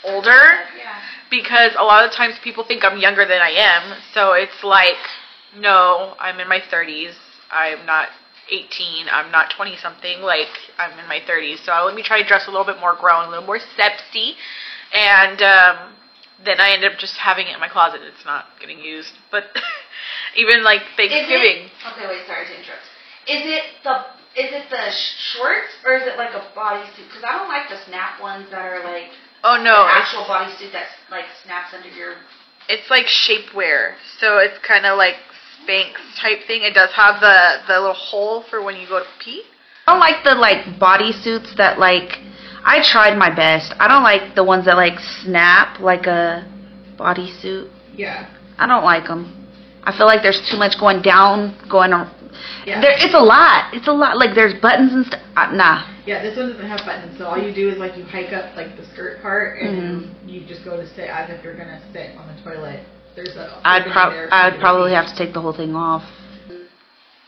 Speaker 2: older Yeah. because a lot of times people think I'm younger than I am. So it's like, no, I'm in my 30s. I'm not 18. I'm not 20 something. Like I'm in my 30s. So let me try to dress a little bit more grown, a little more sexy, and um, then I end up just having it in my closet. It's not getting used. But [LAUGHS] even like Thanksgiving.
Speaker 3: okay, wait. Sorry to interrupt. Is it the is it the shorts or is it like a bodysuit? Because I don't like the snap ones that are like
Speaker 2: Oh no,
Speaker 3: an actual bodysuit that like snaps under your.
Speaker 2: it's like shapewear. So it's kind of like Spanx type thing. It does have the the little hole for when you go to pee.
Speaker 3: I don't like the like bodysuits that like. I tried my best. I don't like the ones that like snap like a bodysuit.
Speaker 1: Yeah.
Speaker 3: I don't like them. I feel like there's too much going down, going on.
Speaker 1: Yeah.
Speaker 3: There, it's a lot. It's a lot. Like there's buttons and stuff. Uh, nah.
Speaker 1: Yeah, this one doesn't have buttons, so all you do is like you hike up like the skirt part, and
Speaker 3: Mm-hmm.
Speaker 1: you just go to sit as if you're gonna sit on the toilet. There's a.
Speaker 3: I'd
Speaker 1: opening
Speaker 3: prob
Speaker 1: I'd
Speaker 3: probably have to take the whole thing off.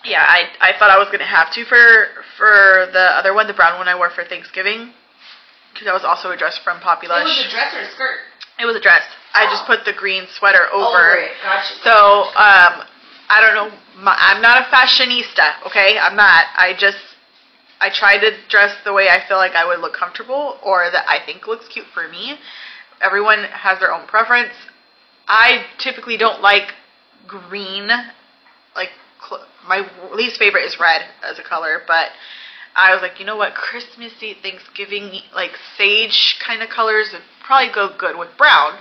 Speaker 2: Yeah, I I thought I was gonna have to for for the other one, the brown one I wore for Thanksgiving, because that was also a dress from Popilush.
Speaker 3: dress or a skirt?
Speaker 2: It was a dress. I just put the green sweater over.
Speaker 3: it. Gotcha.
Speaker 2: So um, I don't know. My, I'm not a fashionista. Okay, I'm not. I just I try to dress the way I feel like I would look comfortable or that I think looks cute for me. Everyone has their own preference. I typically don't like green. Like cl- my least favorite is red as a color, but I was like, you know what, Christmassy, Thanksgiving, like sage kind of colors would probably go good with brown.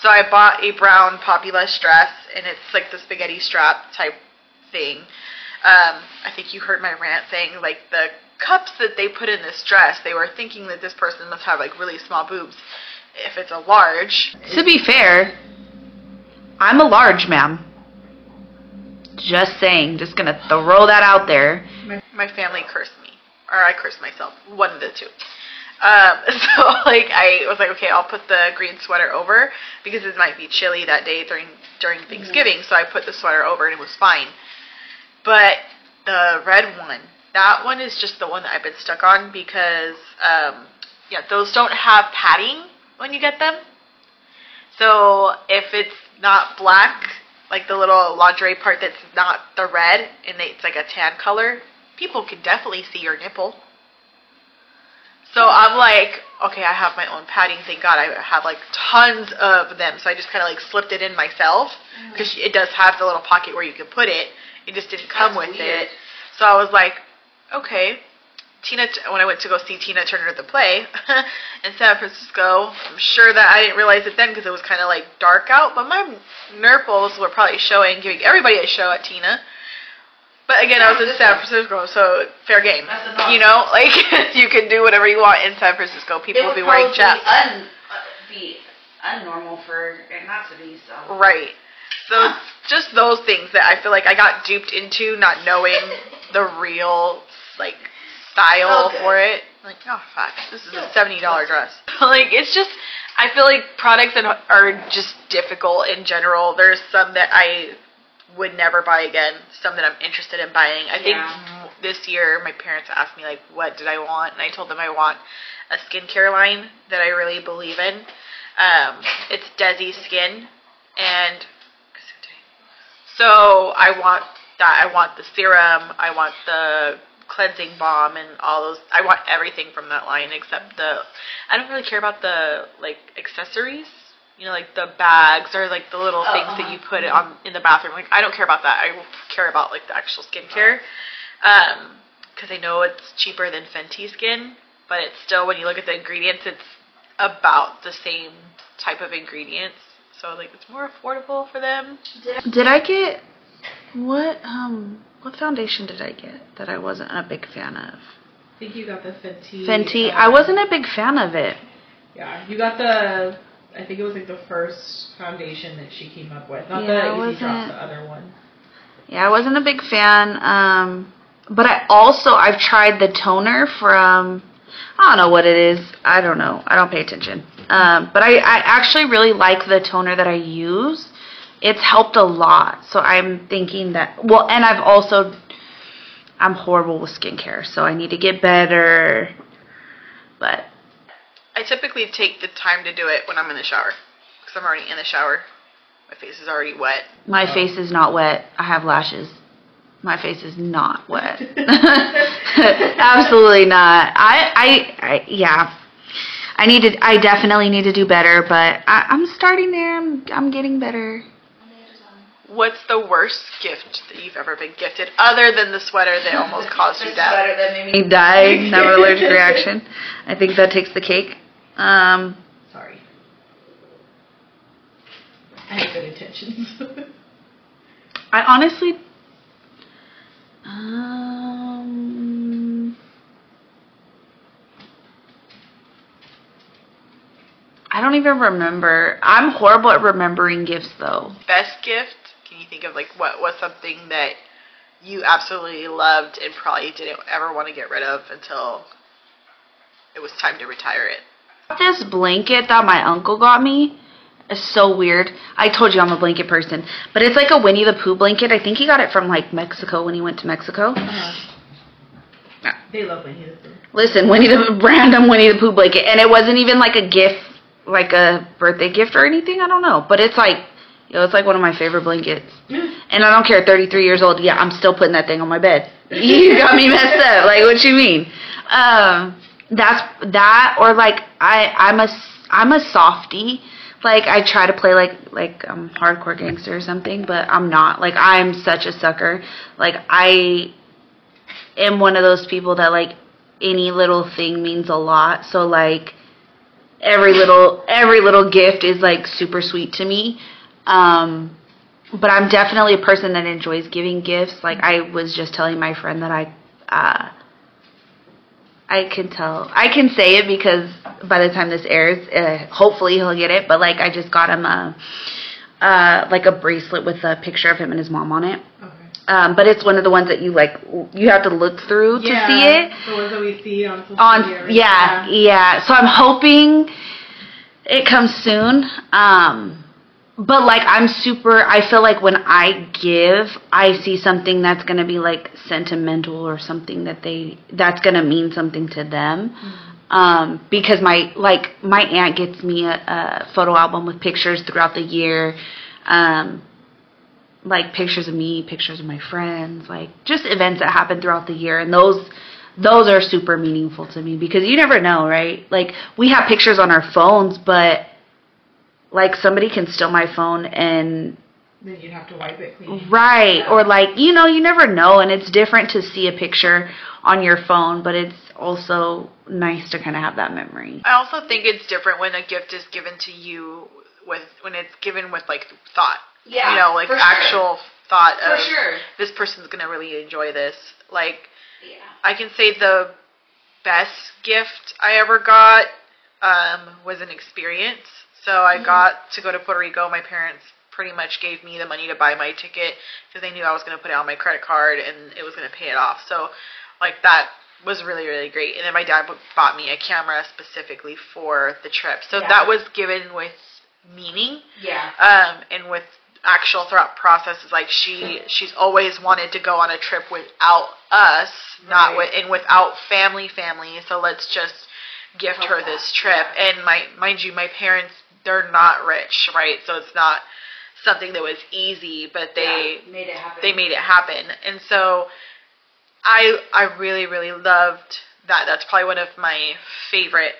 Speaker 2: So I bought a brown poppy Popilush dress, and it's like the spaghetti strap type thing. Um, I think you heard my rant saying like the cups that they put in this dress, they were thinking that this person must have like really small boobs. If it's a large,
Speaker 3: To be fair, I'm a large ma'am. Just saying. Just gonna throw that out there.
Speaker 2: my family cursed me, or I cursed myself, one of the two. Um, [LAUGHS] so like I was like, okay, I'll put the green sweater over because it might be chilly that day during during Thanksgiving. So I put the sweater over and it was fine. But the red one, that one is just the one that I've been stuck on because um, yeah, those don't have padding when you get them. So if it's not black, like the little lingerie part that's not the red and it's like a tan color, people can definitely see your nipple. So I'm like, okay, I have my own padding. Thank God I have like tons of them. So I just kind of like slipped it in myself mm. because it does have the little pocket where you can put it. It just didn't come
Speaker 3: That's
Speaker 2: with
Speaker 3: weird.
Speaker 2: it. So I was like, okay. Tina, when I went to go see Tina Turner at the play [LAUGHS] in San Francisco, I'm sure that I didn't realize it then because it was kind of like dark out, but my nurples were probably showing, giving everybody a show at Tina. But again, I was in San Francisco, so fair game. You know, [LAUGHS] like you can do whatever you want in San Francisco. People will be wearing chaps.
Speaker 3: un, uh, be unnormal for it not to be so.
Speaker 2: Right. So it's [LAUGHS] just those things that I feel like I got duped into, not knowing the real like style
Speaker 3: Okay.
Speaker 2: for it. Like, oh fuck, this is a seventy dollar dress. [LAUGHS] like it's just, I feel like products that are just difficult in general. There's some that I would never buy again. Some that I'm interested in buying. I think
Speaker 3: Yeah.
Speaker 2: m- this year my parents asked me like, what did I want, and I told them I want a skincare line that I really believe in. Um, it's Desi Skin, and so I want that. I want the serum. I want the cleansing balm and all those. I want everything from that line except the. I don't really care about the like accessories. You know, like the bags or like the little
Speaker 3: Oh,
Speaker 2: things that
Speaker 3: uh-huh.
Speaker 2: you put on in the bathroom. Like I don't care about that. I care about like the actual skincare. Um, because I know it's cheaper than Fenty Skin, but it's still when you look at the ingredients, it's about the same type of ingredients. So like it's more affordable for them.
Speaker 3: Did I get what um what foundation did I get that I wasn't a big fan of?
Speaker 1: I think you got the Fenty.
Speaker 3: Fenty.
Speaker 1: uh,
Speaker 3: I wasn't a big fan of it.
Speaker 1: Yeah, you got the. I think it was like the first foundation that she came up with, not
Speaker 3: Yeah,
Speaker 1: the Easy Drops, the other one.
Speaker 3: Yeah, I wasn't a big fan. Um, but I also I've tried the toner from I don't know what it is. I don't know. I don't pay attention. Um, but I, I actually really like the toner that I use. It's helped a lot. So I'm thinking that well, and I've also I'm horrible with skincare, so I need to get better. But
Speaker 2: I typically take the time to do it when I'm in the shower because I'm already in the shower. My face is already wet.
Speaker 3: my face is not wet. I have lashes. My face is not wet. [LAUGHS] [LAUGHS] Absolutely not. I, I, I, yeah. I need to. I definitely need to do better, but I, I'm starting there. I'm, I'm getting better.
Speaker 2: What's the worst gift that you've ever been gifted, other than the sweater that almost caused you [LAUGHS] death?
Speaker 3: that made me die. Have an allergic reaction. I think that takes the cake. Um,
Speaker 1: Sorry. I had good intentions. [LAUGHS]
Speaker 3: I honestly, um, I don't even remember. I'm horrible at remembering gifts, though.
Speaker 2: Best gift? Can you think of like what was something that you absolutely loved and probably didn't ever want to get rid of until it was time to retire it?
Speaker 3: This blanket that my uncle got me is so weird. I told you I'm a blanket person, but it's like a Winnie the Pooh blanket. I think he got it from like Mexico when he went to Mexico.
Speaker 1: uh-huh. They love Winnie the Pooh.
Speaker 3: Listen, Winnie the [LAUGHS] random Winnie the Pooh blanket, and it wasn't even like a gift, like a birthday gift or anything. I don't know, but it's like, know, it's like one of my favorite blankets. [LAUGHS] And I don't care. 33 years old. Yeah, I'm still putting that thing on my bed. [LAUGHS] You got me messed up. Like, what you mean? Um, that's that, or like I, I'm a, I'm a softie. Like I try to play like like I'm hardcore gangster or something, but I'm not. Like I'm such a sucker. Like I am one of those people that like any little thing means a lot. So like every little every little gift is like super sweet to me. Um but I'm definitely a person that enjoys giving gifts. Like I was just telling my friend that I uh I can tell. I can say it because by the time this airs, uh, hopefully he'll get it. But like, I just got him a, uh, like a bracelet with a picture of him and his mom on it.
Speaker 1: Okay.
Speaker 3: Um, but it's one of the ones that you like, you have to look through to see it.
Speaker 1: The ones that we see on social media.
Speaker 3: On
Speaker 1: right?
Speaker 3: yeah, yeah. So I'm hoping it comes soon. Um, but like I'm super. I feel like when I give, I see something that's gonna be like sentimental or something that they that's gonna mean something to them. Um, because my like my aunt gets me a, a photo album with pictures throughout the year. Um, like pictures of me, pictures of my friends, like just events that happen throughout the year, and those those are super meaningful to me because you never know, right? Like we have pictures on our phones, but like somebody can steal my phone and
Speaker 1: Then you'd have to wipe it clean.
Speaker 3: right or like you know you never know and it's different to see a picture on your phone but it's also nice to kind of have that memory
Speaker 2: I also think it's different when a gift is given to you with when it's given with like thought.
Speaker 3: Yeah,
Speaker 2: You know, like
Speaker 3: for sure.
Speaker 2: actual thought
Speaker 3: For
Speaker 2: of
Speaker 3: sure.
Speaker 2: this person's gonna really enjoy this. Like
Speaker 3: yeah
Speaker 2: I can say the best gift I ever got um, was an experience. So I got to go to Puerto Rico. My parents pretty much gave me the money to buy my ticket because they knew I was going to put it on my credit card and it was going to pay it off. So, like that was really really great. And then my dad bought me a camera specifically for the trip. So
Speaker 3: Yeah.
Speaker 2: that was given with meaning
Speaker 3: yeah
Speaker 2: um, and with actual thought processes like she she's always wanted to go on a trip without us not with and without family family so let's just gift her this trip and my mind you my parents they're not rich right so it's not something that was easy but they
Speaker 3: made it happen
Speaker 2: they made it happen and so i i really really loved that that's probably one of my favorite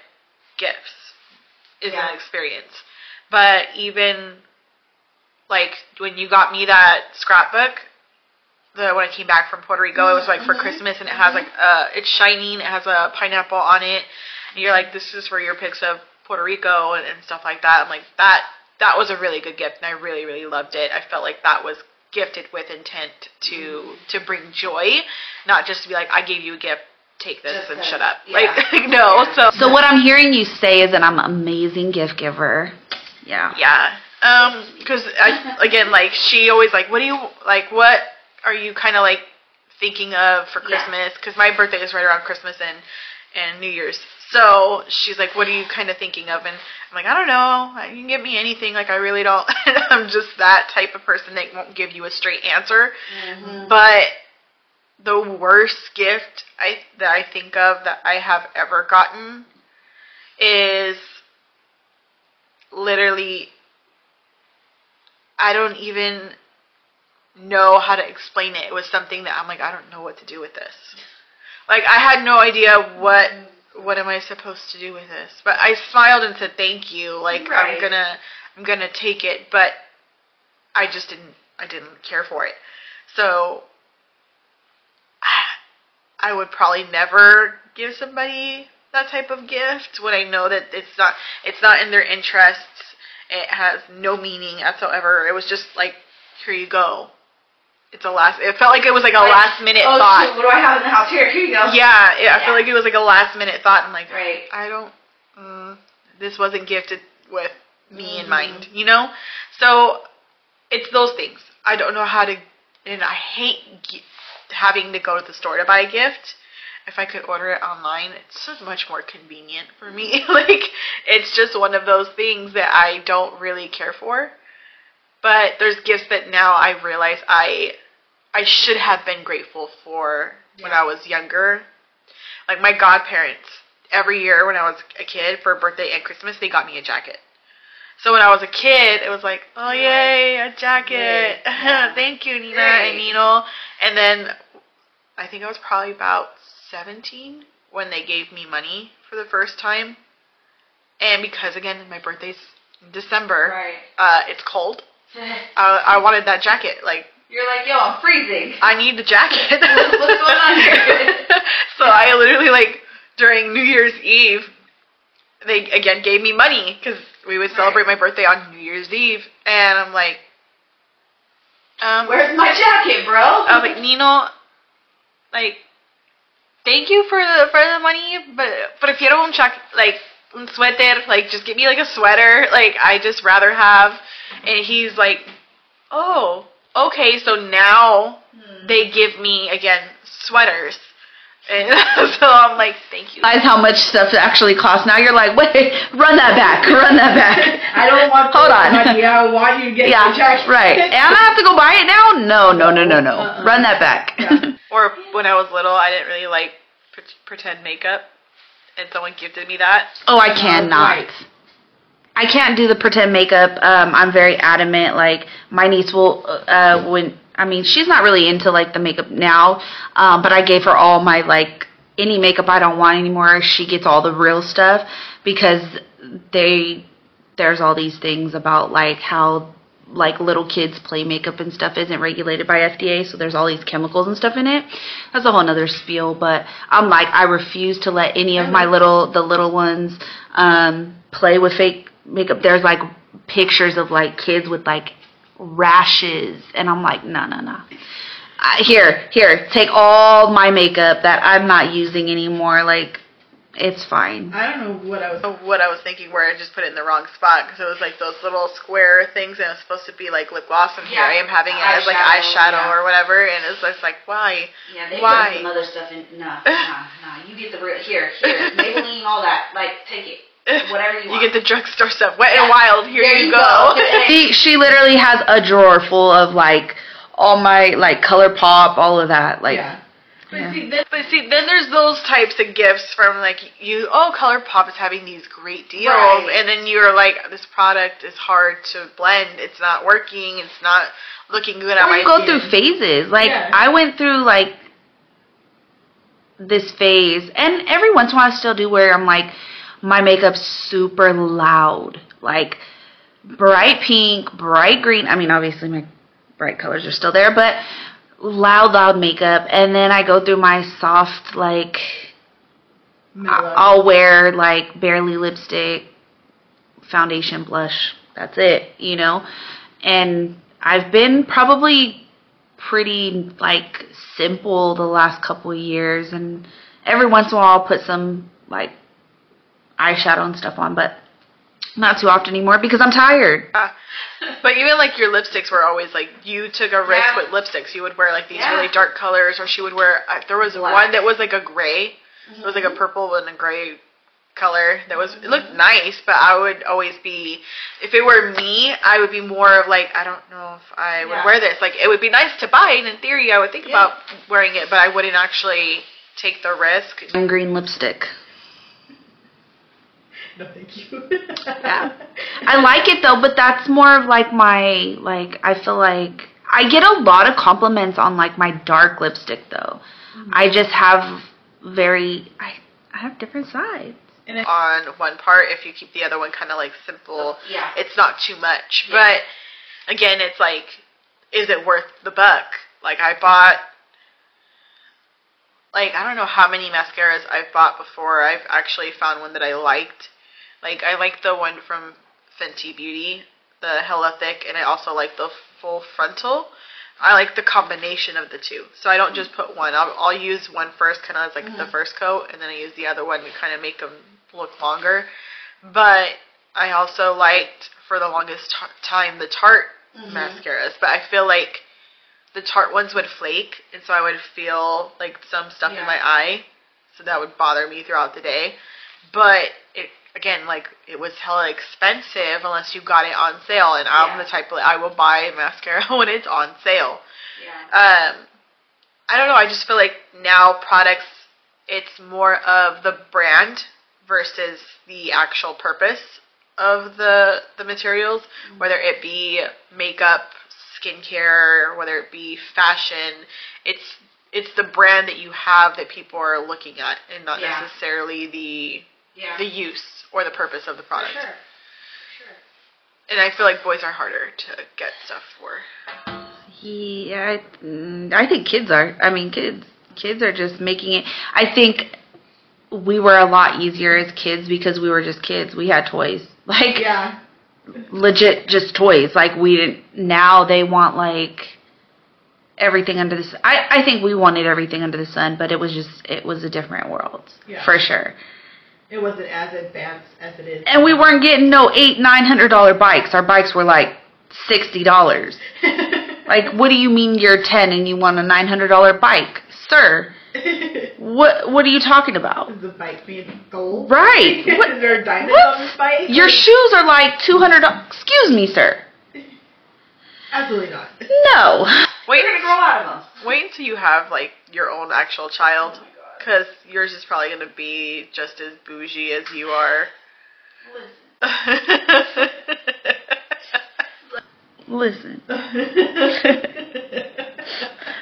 Speaker 2: gifts is
Speaker 3: Yeah.
Speaker 2: an experience but even like when you got me that scrapbook the when I came back from Puerto Rico, it was like for
Speaker 3: Mhm.
Speaker 2: Christmas, and it has like uh, it's shining. It has a pineapple on it, and you're like, this is for your pics of Puerto Rico and, and stuff like that. I'm like that. That was a really good gift, and I really really loved it. I felt like that was gifted with intent to to bring joy, not just to be like, I gave you a gift, take this
Speaker 3: Just
Speaker 2: and shut up.
Speaker 3: yeah.
Speaker 2: Like [LAUGHS] no, so
Speaker 3: so what i'm hearing you say is that i'm an amazing gift giver Yeah.
Speaker 2: Yeah. Um, because [LAUGHS] again, like she always like, what do you like? What are you kind of like thinking of for
Speaker 3: Yeah.
Speaker 2: Christmas? Because my birthday is right around Christmas and and New Year's. So she's like, what are you kind of thinking of? And I'm like, I don't know. Uh, you can give me anything. Like I really don't. [LAUGHS] I'm just that type of person that won't give you a straight answer. Mm-hmm. But the worst gift I that I think of that I have ever gotten is literally I don't even know how to explain it. It was something that I'm like I don't know what to do with this. Like I had no idea what mm-hmm. What am I supposed to do with this. But I smiled and said thank you. Like I'm going to I'm to take it, but I just didn't I didn't care for it. So [SIGHS] I would probably never give somebody that type of gift when I know that it's not it's not in their interests. It has no meaning whatsoever. It was just like, here you go. It's a last. It felt like it was like a
Speaker 3: Like,
Speaker 2: last minute
Speaker 3: oh,
Speaker 2: thought.
Speaker 3: shoot, what do I have in the house? Here, here you go.
Speaker 2: Yeah, it, I
Speaker 3: Yeah.
Speaker 2: feel like it was like a last minute thought. I'm like,
Speaker 3: Right.
Speaker 2: I don't. Mm, this wasn't gifted with me in
Speaker 3: Mhm.
Speaker 2: mind, you know. So it's those things. I don't know how to, and I hate gi- having to go to the store to buy a gift. If I could order it online, it's so much more convenient for me. [LAUGHS] like it's just one of those things that I don't really care for. But there's gifts that now I realize I I should have been grateful for when I was younger. Like my godparents, every year when I was a kid for birthday and Christmas, they got me a jacket. So when I was a kid, it was like, oh yay, a jacket! [LAUGHS]
Speaker 3: Yeah.
Speaker 2: Thank you, Nina
Speaker 3: Right.
Speaker 2: and Nino. And then I think I was probably about 17 when they gave me money for the first time. And because again, my birthday's December,
Speaker 3: Right.
Speaker 2: uh, it's cold. I, I wanted that jacket. Like
Speaker 3: You're like, yo, I'm freezing.
Speaker 2: I need the jacket. [LAUGHS]
Speaker 3: What's going on here? [LAUGHS]
Speaker 2: so I literally like during New Year's Eve, they again gave me money because we would celebrate my birthday on New Year's Eve, and I'm like, um,
Speaker 3: Where's my jacket, bro?
Speaker 2: I was like, Nino, like, thank you for the for the money, but but if you don't check like un suéter, like just give me like a sweater, like I just rather have. And he's like, oh, okay, so now hmm. they give me again sweaters, and [LAUGHS] so I'm like, thank you.
Speaker 3: realize how much stuff actually costs. Now you're like, wait, run that back, [LAUGHS] run that back.
Speaker 1: I don't want [LAUGHS]
Speaker 3: Hold
Speaker 1: the
Speaker 3: on.
Speaker 1: money. I want you to get
Speaker 3: yeah,
Speaker 1: the jacket.
Speaker 3: right. And I have to go buy it now? No, no, no, no, no.
Speaker 1: Uh-uh.
Speaker 3: Run that back.
Speaker 1: Yeah.
Speaker 2: Or when I was little, I didn't really like pre- pretend makeup, and someone gifted me that.
Speaker 3: oh, I cannot.
Speaker 1: Right.
Speaker 3: I can't do the pretend makeup. Um, I'm very adamant. Like my niece will, uh, when I mean, she's not really into like the makeup now, um, but I gave her all my like any makeup I don't want anymore. She gets all the real stuff because they there's all these things about like how like little kids play makeup and stuff isn't regulated by FDA, so there's all these chemicals and stuff in it. That's a whole nother spiel, but I'm like I refuse to let any of my little the little ones um play with fake makeup. There's like pictures of like kids with like rashes and I'm like, no, no, no. I, here, here, take all my makeup that I'm not using anymore. Like, it's fine.
Speaker 1: I don't know what I was.
Speaker 2: what I was thinking where I just put it in the wrong spot because it was like those little square things and it was supposed to be like lip gloss and here
Speaker 3: Yeah,
Speaker 2: I am having it as like
Speaker 3: eyeshadow,
Speaker 2: eyeshadow
Speaker 3: yeah.
Speaker 2: or whatever and it's just like why
Speaker 3: Yeah, they
Speaker 2: Why?
Speaker 3: put some other stuff in. No, no, no. You get the real. Here, here, Maybelline, all that. Like, take it. [LAUGHS] Whatever you
Speaker 2: you get the drugstore stuff wet
Speaker 3: Yeah.
Speaker 2: and wild here
Speaker 3: There
Speaker 2: you,
Speaker 3: you
Speaker 2: go,
Speaker 3: go. [LAUGHS] she, she literally has a drawer full of like all my like ColourPop, all of that. Like,
Speaker 1: yeah. But
Speaker 3: yeah.
Speaker 1: see, then,
Speaker 2: but see then there's those types of gifts from like you oh ColourPop is having these great deals
Speaker 3: Right.
Speaker 2: and then you're like this product is hard to blend it's not working it's not looking good on
Speaker 3: or
Speaker 2: my
Speaker 3: you go
Speaker 2: skin.
Speaker 3: through phases. Like,
Speaker 1: Yeah.
Speaker 3: I went through like this phase, and every once in a while I still do where I'm like, my makeup's super loud, like bright pink, bright green. I mean, obviously my bright colors are still there, but loud, loud makeup. And then I go through my soft, like
Speaker 1: mellow.
Speaker 3: I'll wear like barely lipstick, foundation, blush. That's it, you know. And I've been probably pretty like simple the last couple of years, and every once in a while I'll put some like eyeshadow and stuff on, but Not too often anymore because I'm tired.
Speaker 2: Uh, but even like your lipsticks were always like you took a risk
Speaker 3: Yeah.
Speaker 2: with lipsticks. You would wear like these
Speaker 3: Yeah.
Speaker 2: really dark colors, or she would wear. Uh, there was
Speaker 3: Black.
Speaker 2: one that was like a gray. It was like a purple and a gray color that was it looked nice, but I would always be if it were me, I would be more of like I don't know if I would
Speaker 3: Yeah.
Speaker 2: wear this. Like it would be nice to buy, and in theory, I would think
Speaker 3: Yeah.
Speaker 2: about wearing it, but I wouldn't actually take the risk.
Speaker 3: And green lipstick.
Speaker 1: No, thank you. [LAUGHS]
Speaker 3: Yeah. I like it though, but that's more of like my like I feel like I get a lot of compliments on like my dark lipstick though. Mm-hmm. I just have very I I have different sides.
Speaker 1: And
Speaker 2: on one part if you keep the other one kind of like simple oh,
Speaker 3: Yeah.
Speaker 2: it's not too much
Speaker 3: Yeah.
Speaker 2: but again it's like is it worth the buck like i bought like i don't know how many mascaras i've bought before i've actually found one that i liked like i like the one from fenty beauty the hella thick and i also like the full frontal I like the combination of the two, so I don't just put one. I'll, I'll use one first, kind of as like the mm-hmm. first coat, and then I use the other one to kind of make them look longer. But I also liked for the longest t- time the Tarte mm-hmm. mascaras, but I feel like the Tarte ones would flake, and so I would feel like some stuff
Speaker 3: Yeah.
Speaker 2: in my eye, so that would bother me throughout the day. But it again, like it was hella expensive unless you got it on sale, and I'm the type of I will buy mascara [LAUGHS] when it's on sale.
Speaker 3: Yeah.
Speaker 2: Um, I don't know. I just feel like now products, it's more of the brand versus the actual purpose of the the materials, whether it be makeup, skincare, whether it be fashion. It's it's the brand that you have that people are looking at, and not
Speaker 3: Yeah.
Speaker 2: necessarily the
Speaker 3: Yeah.
Speaker 2: the use or the purpose of the
Speaker 3: For
Speaker 2: product.
Speaker 3: sure. Sure.
Speaker 2: And I feel like boys are harder to get stuff for.
Speaker 3: Yeah, I, I think kids are. I mean, kids kids are just making it. I think we were a lot easier as kids because we were just kids. We had toys, [LAUGHS] like
Speaker 1: yeah.
Speaker 3: legit, just toys. Like we didn't. Now they want like everything under the. Sun. I I think we wanted everything under the sun, but it was just it was a different world
Speaker 1: Yeah.
Speaker 3: for sure.
Speaker 1: It wasn't as advanced as it is.
Speaker 3: And we weren't getting no eight nine hundred dollar bikes. Our bikes were like sixty dollars. [LAUGHS] Like, what do you mean you're 10 and you want a $900 bike? Sir, [LAUGHS] what what are you talking about?
Speaker 1: Is the bike made of gold?
Speaker 3: Right. What- [LAUGHS]
Speaker 1: Is there a diamond
Speaker 3: what?
Speaker 1: on this bike?
Speaker 3: Your shoes are like $200. Excuse me, sir.
Speaker 1: Absolutely not.
Speaker 3: No.
Speaker 2: Wait,
Speaker 3: grow out of them.
Speaker 2: Wait until you have like your own actual child, because yours is probably gonna be just as bougie as you are.
Speaker 3: Listen. Listen. [LAUGHS]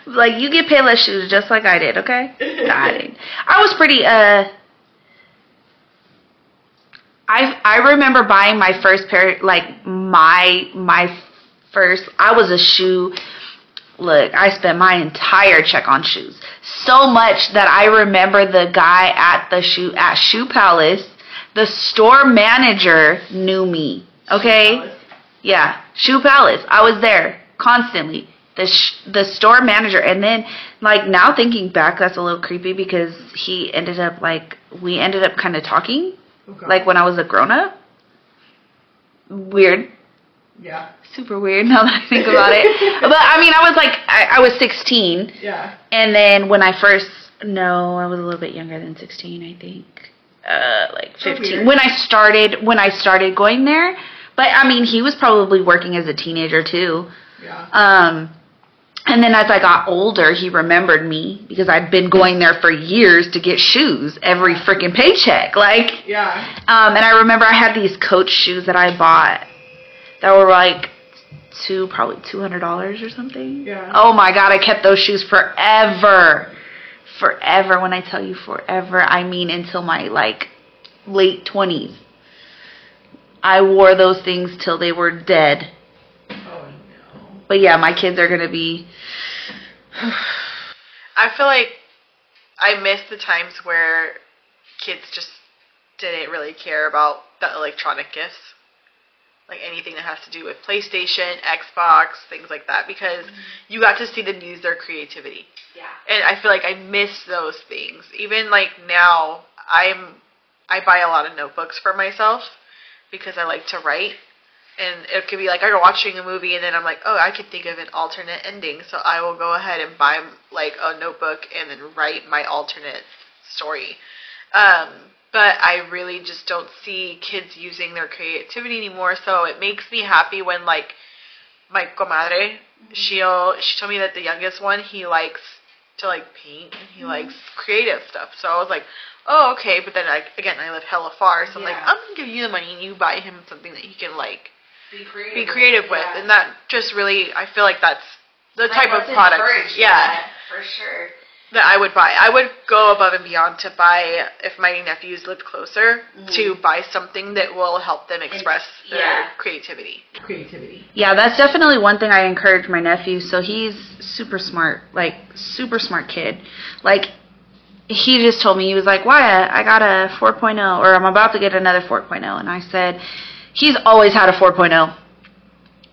Speaker 3: like, you get Payless shoes just like I did, okay? I didn't. I was pretty, uh... I I remember buying my first pair, like, my, my first... I was a shoe... Look, I spent my entire check on shoes. So much that I remember the guy at the shoe, at Shoe Palace, the store manager knew me, okay? Yeah, Shoe Palace. I was there constantly. The sh- the store manager, and then like now thinking back, that's a little creepy because he ended up like we ended up kind of talking
Speaker 1: Okay.
Speaker 3: like when I was a grown up. Weird,
Speaker 1: yeah.
Speaker 3: Super weird now that I think about it. [LAUGHS] But I mean, I was like I, I was 16,
Speaker 1: Yeah.
Speaker 3: and then when I first no, I was a little bit younger than 16, I think. Uh, like 15.
Speaker 1: weird.
Speaker 3: when I started when I started going there, but I mean, he was probably working as a teenager too.
Speaker 1: Yeah.
Speaker 3: Um, and then as I got older, he remembered me because I'd been going there for years to get shoes every freaking paycheck. Like,
Speaker 1: Yeah.
Speaker 3: um, and I remember I had these Coach shoes that I bought that were like two, probably two hundred dollars or something.
Speaker 1: Yeah.
Speaker 3: Oh my god, I kept those shoes forever, forever. When I tell you forever, I mean until my like late twenties. I wore those things till they were dead.
Speaker 1: Oh no.
Speaker 3: But yeah, my kids are gonna be. [SIGHS]
Speaker 2: I feel like I miss the times where kids just didn't really care about the electronic gifts. Like anything that has to do with PlayStation, Xbox, things like that, because you got to see them use their creativity.
Speaker 3: Yeah.
Speaker 2: and I feel like I miss those things. Even like now, I'm I buy a lot of notebooks for myself because I like to write. And it could be like I'm watching a movie and then I'm like, oh, I could think of an alternate ending, so I will go ahead and buy like a notebook and then write my alternate story. Um, but I really just don't see kids using their creativity anymore. So it makes me happy when like my comadre, mm-hmm. she'll she told me that the youngest one he likes to like paint and he mm-hmm. likes creative stuff. So I was like, oh okay. But then I, again, I live hella far, so I'm like, I'm gonna give you the money and you buy him something that he can like
Speaker 3: Be creative.
Speaker 2: be creative with,
Speaker 3: yeah.
Speaker 2: and that just really I feel like that's the
Speaker 3: Like,
Speaker 2: type of product. Yeah
Speaker 3: that, for sure.
Speaker 2: That I would buy. I would go above and beyond to buy if my nephews lived closer mm-hmm. to buy something that will help them express their
Speaker 3: yeah.
Speaker 2: creativity.
Speaker 1: Creativity.
Speaker 3: Yeah, that's definitely one thing I encourage my nephew. So he's super smart, like super smart kid. Like he just told me he was like, "Wyatt, I got a 4.0 or I'm about to get another 4.0." And I said, "He's always had a 4.0."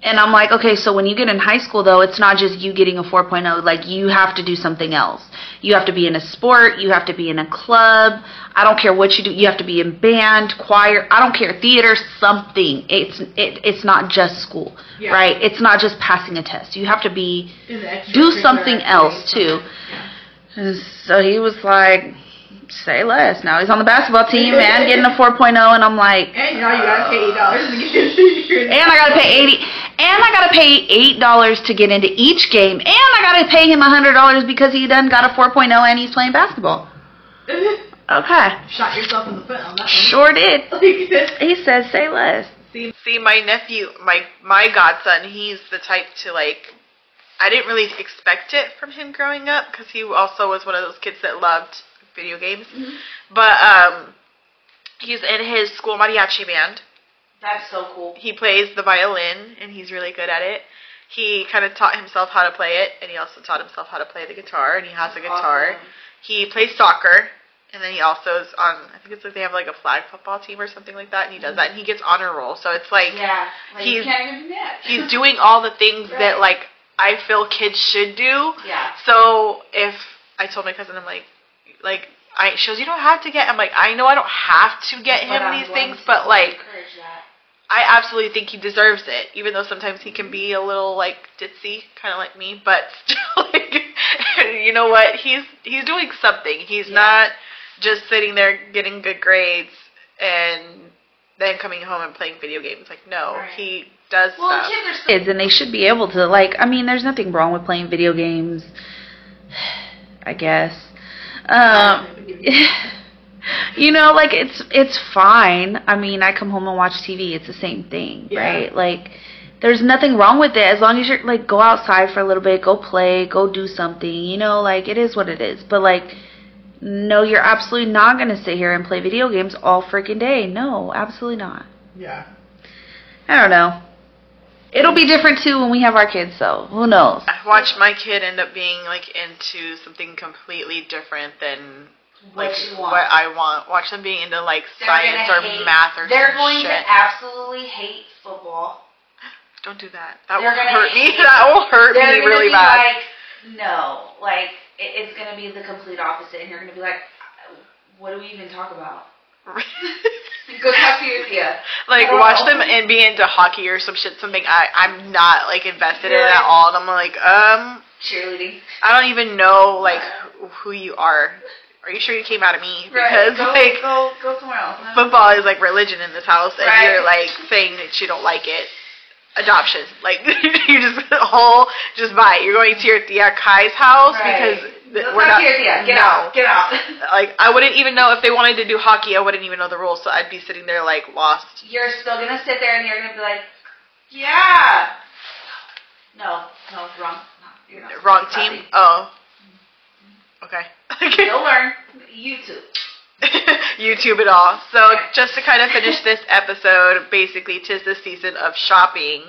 Speaker 3: And I'm like, "Okay, so when you get in high school though, it's not just you getting a 4.0, like you have to do something else. You have to be in a sport, you have to be in a club. I don't care what you do. You have to be in band, choir, I don't care, theater, something. It's it, it's not just school,
Speaker 1: Yeah.
Speaker 3: right? It's not just passing a test. You have to be
Speaker 1: In the extracurricular
Speaker 3: do something else too.
Speaker 1: Yeah.
Speaker 3: So he was like, say less. Now he's on the basketball team [LAUGHS] and getting a 4.0, and I'm like,
Speaker 1: And now you gotta pay eight dollars to get in. [LAUGHS]
Speaker 3: and I gotta pay 80, and I gotta pay eight dollars to get into each game, and I gotta pay him a hundred dollars because he done got a 4.0 and he's playing basketball. [LAUGHS] Okay,
Speaker 1: Shot yourself in the foot on that one.
Speaker 3: sure did. He said, say less.
Speaker 2: See, see, my nephew, my my godson, he's the type to like. I didn't really expect it from him growing up because he also was one of those kids that loved video games. But um, he's in his school mariachi band.
Speaker 3: That's so cool.
Speaker 2: He plays the violin and he's really good at it. He kind of taught himself how to play it, and he also taught himself how to play the guitar, and he has a guitar. He plays soccer, and then he also is on. I think it's like they have like a flag football team or something like that, and he does that, and he gets honor roll. So it's like
Speaker 3: Yeah, like
Speaker 2: He's-
Speaker 3: can't even do that.
Speaker 2: he's doing all the things that like I feel kids should do.
Speaker 3: Yeah.
Speaker 2: So if I told my cousin, I'm like, like I, she goes, you don't have to get. I'm like, I know I don't have to get him
Speaker 3: But
Speaker 2: these things, but like. I absolutely think he deserves it, even though sometimes he can be a little like ditzy, kind of like me. But [LAUGHS] still, like, [LAUGHS] you know what? He's he's doing something. He's
Speaker 3: Yeah.
Speaker 2: not just sitting there getting good grades and then coming home and playing video games. Like, no,
Speaker 3: Right.
Speaker 2: he does
Speaker 3: Well,
Speaker 2: stuff.
Speaker 3: kids are kids, and they should be able to like. I mean, there's nothing wrong with playing video games. [SIGHS] I guess. Um, [LAUGHS] [LAUGHS] you know, like it's it's fine. I mean, I come home and watch TV. It's the same thing,
Speaker 1: Yeah.
Speaker 3: right? Like, there's nothing wrong with it as long as you're like go outside for a little bit, go play, go do something. You know, like it is what it is. But like. No, you're absolutely not going to sit here and play video games all freaking day. No, absolutely not.
Speaker 1: yeah.
Speaker 3: I don't know. It'll be different too when we have our kids, so who knows?
Speaker 2: I watched my kid end up being like into something completely different than
Speaker 3: What
Speaker 2: like
Speaker 3: you want.
Speaker 2: what I want. Watch them being into like
Speaker 3: They're
Speaker 2: science
Speaker 3: gonna
Speaker 2: or
Speaker 3: hate-
Speaker 2: math or
Speaker 3: They're
Speaker 2: some
Speaker 3: going
Speaker 2: shit.
Speaker 3: to absolutely hate football.
Speaker 2: Don't do that. That
Speaker 3: They're
Speaker 2: will
Speaker 3: gonna
Speaker 2: hurt me. [LAUGHS] That will hurt
Speaker 3: They're
Speaker 2: me
Speaker 3: gonna
Speaker 2: really
Speaker 3: be
Speaker 2: bad.
Speaker 3: like, no, like it, it's gonna be the complete opposite, and you're gonna be like, what do we even talk about? Go talk to your tia.
Speaker 2: like
Speaker 3: I
Speaker 2: watch
Speaker 3: know.
Speaker 2: them and be into hockey or some shit. Something I I'm not like invested
Speaker 3: You're
Speaker 2: in
Speaker 3: like-
Speaker 2: at all. And I'm like, um,
Speaker 3: Cheerleading.
Speaker 2: I don't even know like who, who you are. Are you sure you came out of me? Because
Speaker 3: go,
Speaker 2: like
Speaker 3: go go somewhere else.
Speaker 2: football is like religion in this house, and
Speaker 3: Right.
Speaker 2: you're like saying that you don't like it. Adoption, like [LAUGHS] you just whole just buy it. You're going to your tia Ky's house
Speaker 3: Right.
Speaker 2: because we're not.
Speaker 3: your. Get
Speaker 2: no.
Speaker 3: out. Get out. [LAUGHS]
Speaker 2: Like I wouldn't even know if they wanted to do hockey. I wouldn't even know the rules, so I'd be sitting there like lost.
Speaker 3: You're still gonna sit there and you're gonna be like, yeah. No, no, wrong. No, you're not.
Speaker 2: Wrong team. Oh. Okay. [LAUGHS]
Speaker 3: You'll learn. YouTube. [LAUGHS]
Speaker 2: YouTube it all. So
Speaker 3: Right.
Speaker 2: just to kind of finish this episode, basically, tis the season of shopping.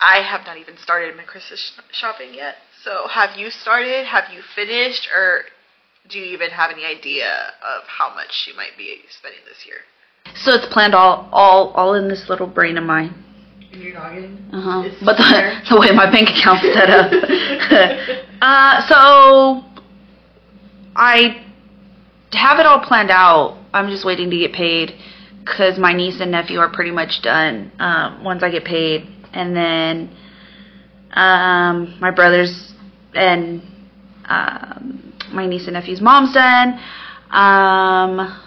Speaker 2: I have not even started my Christmas sh- shopping yet. So have you started? Have you finished? Or do you even have any idea of how much you might be spending this year?
Speaker 3: So it's planned all, all, all in this little brain of mine.
Speaker 1: In your noggin.
Speaker 3: Uh huh. But the, the way my bank account's set up. [LAUGHS] uh, so I have it all planned out. I'm just waiting to get paid because my niece and nephew are pretty much done um, once I get paid, and then um, my brothers and um, my niece and nephew's mom's done. Um,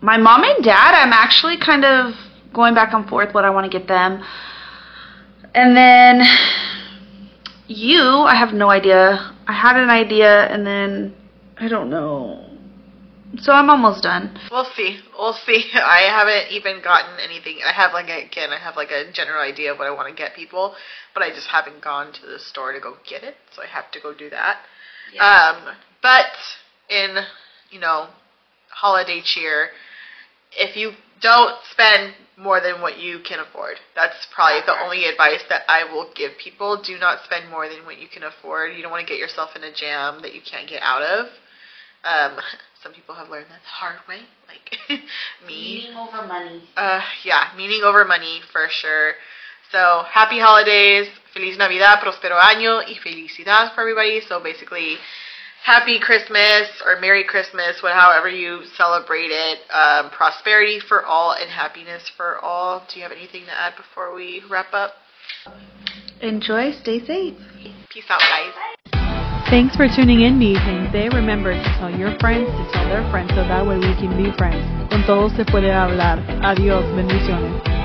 Speaker 3: my mom and dad, I'm actually kind of going back and forth what I want to get them. And then you, I have no idea. I had an idea and then I don't know. So I'm almost done.
Speaker 2: We'll see. We'll see. [LAUGHS] I haven't even gotten anything. I have like a, again, I have like a general idea of what I want to get people, but I just haven't gone to the store to go get it. So I have to go do that. Um, but in you know holiday cheer, if you don't spend more than what you can afford, that's probably the only advice that I will give people. Do not spend more than what you can afford. You don't want to get yourself in a jam that you can't get out of. Um, some people have learned that the hard way, like [LAUGHS] me.
Speaker 3: Meaning over money.
Speaker 2: Uh, yeah, meaning over money for sure. So happy holidays, feliz Navidad, prospero año, y felicidad for everybody. So basically, happy Christmas or Merry Christmas, what however you celebrate it. Um, prosperity for all and happiness for all. Do you have anything to add before we wrap up?
Speaker 3: Enjoy, stay safe.
Speaker 2: Peace out, guys.
Speaker 1: Thanks for tuning in, mi gente. Remember to tell your friends to tell their friends so that way we can be friends. Con todos se puede hablar. Adiós, bendiciones.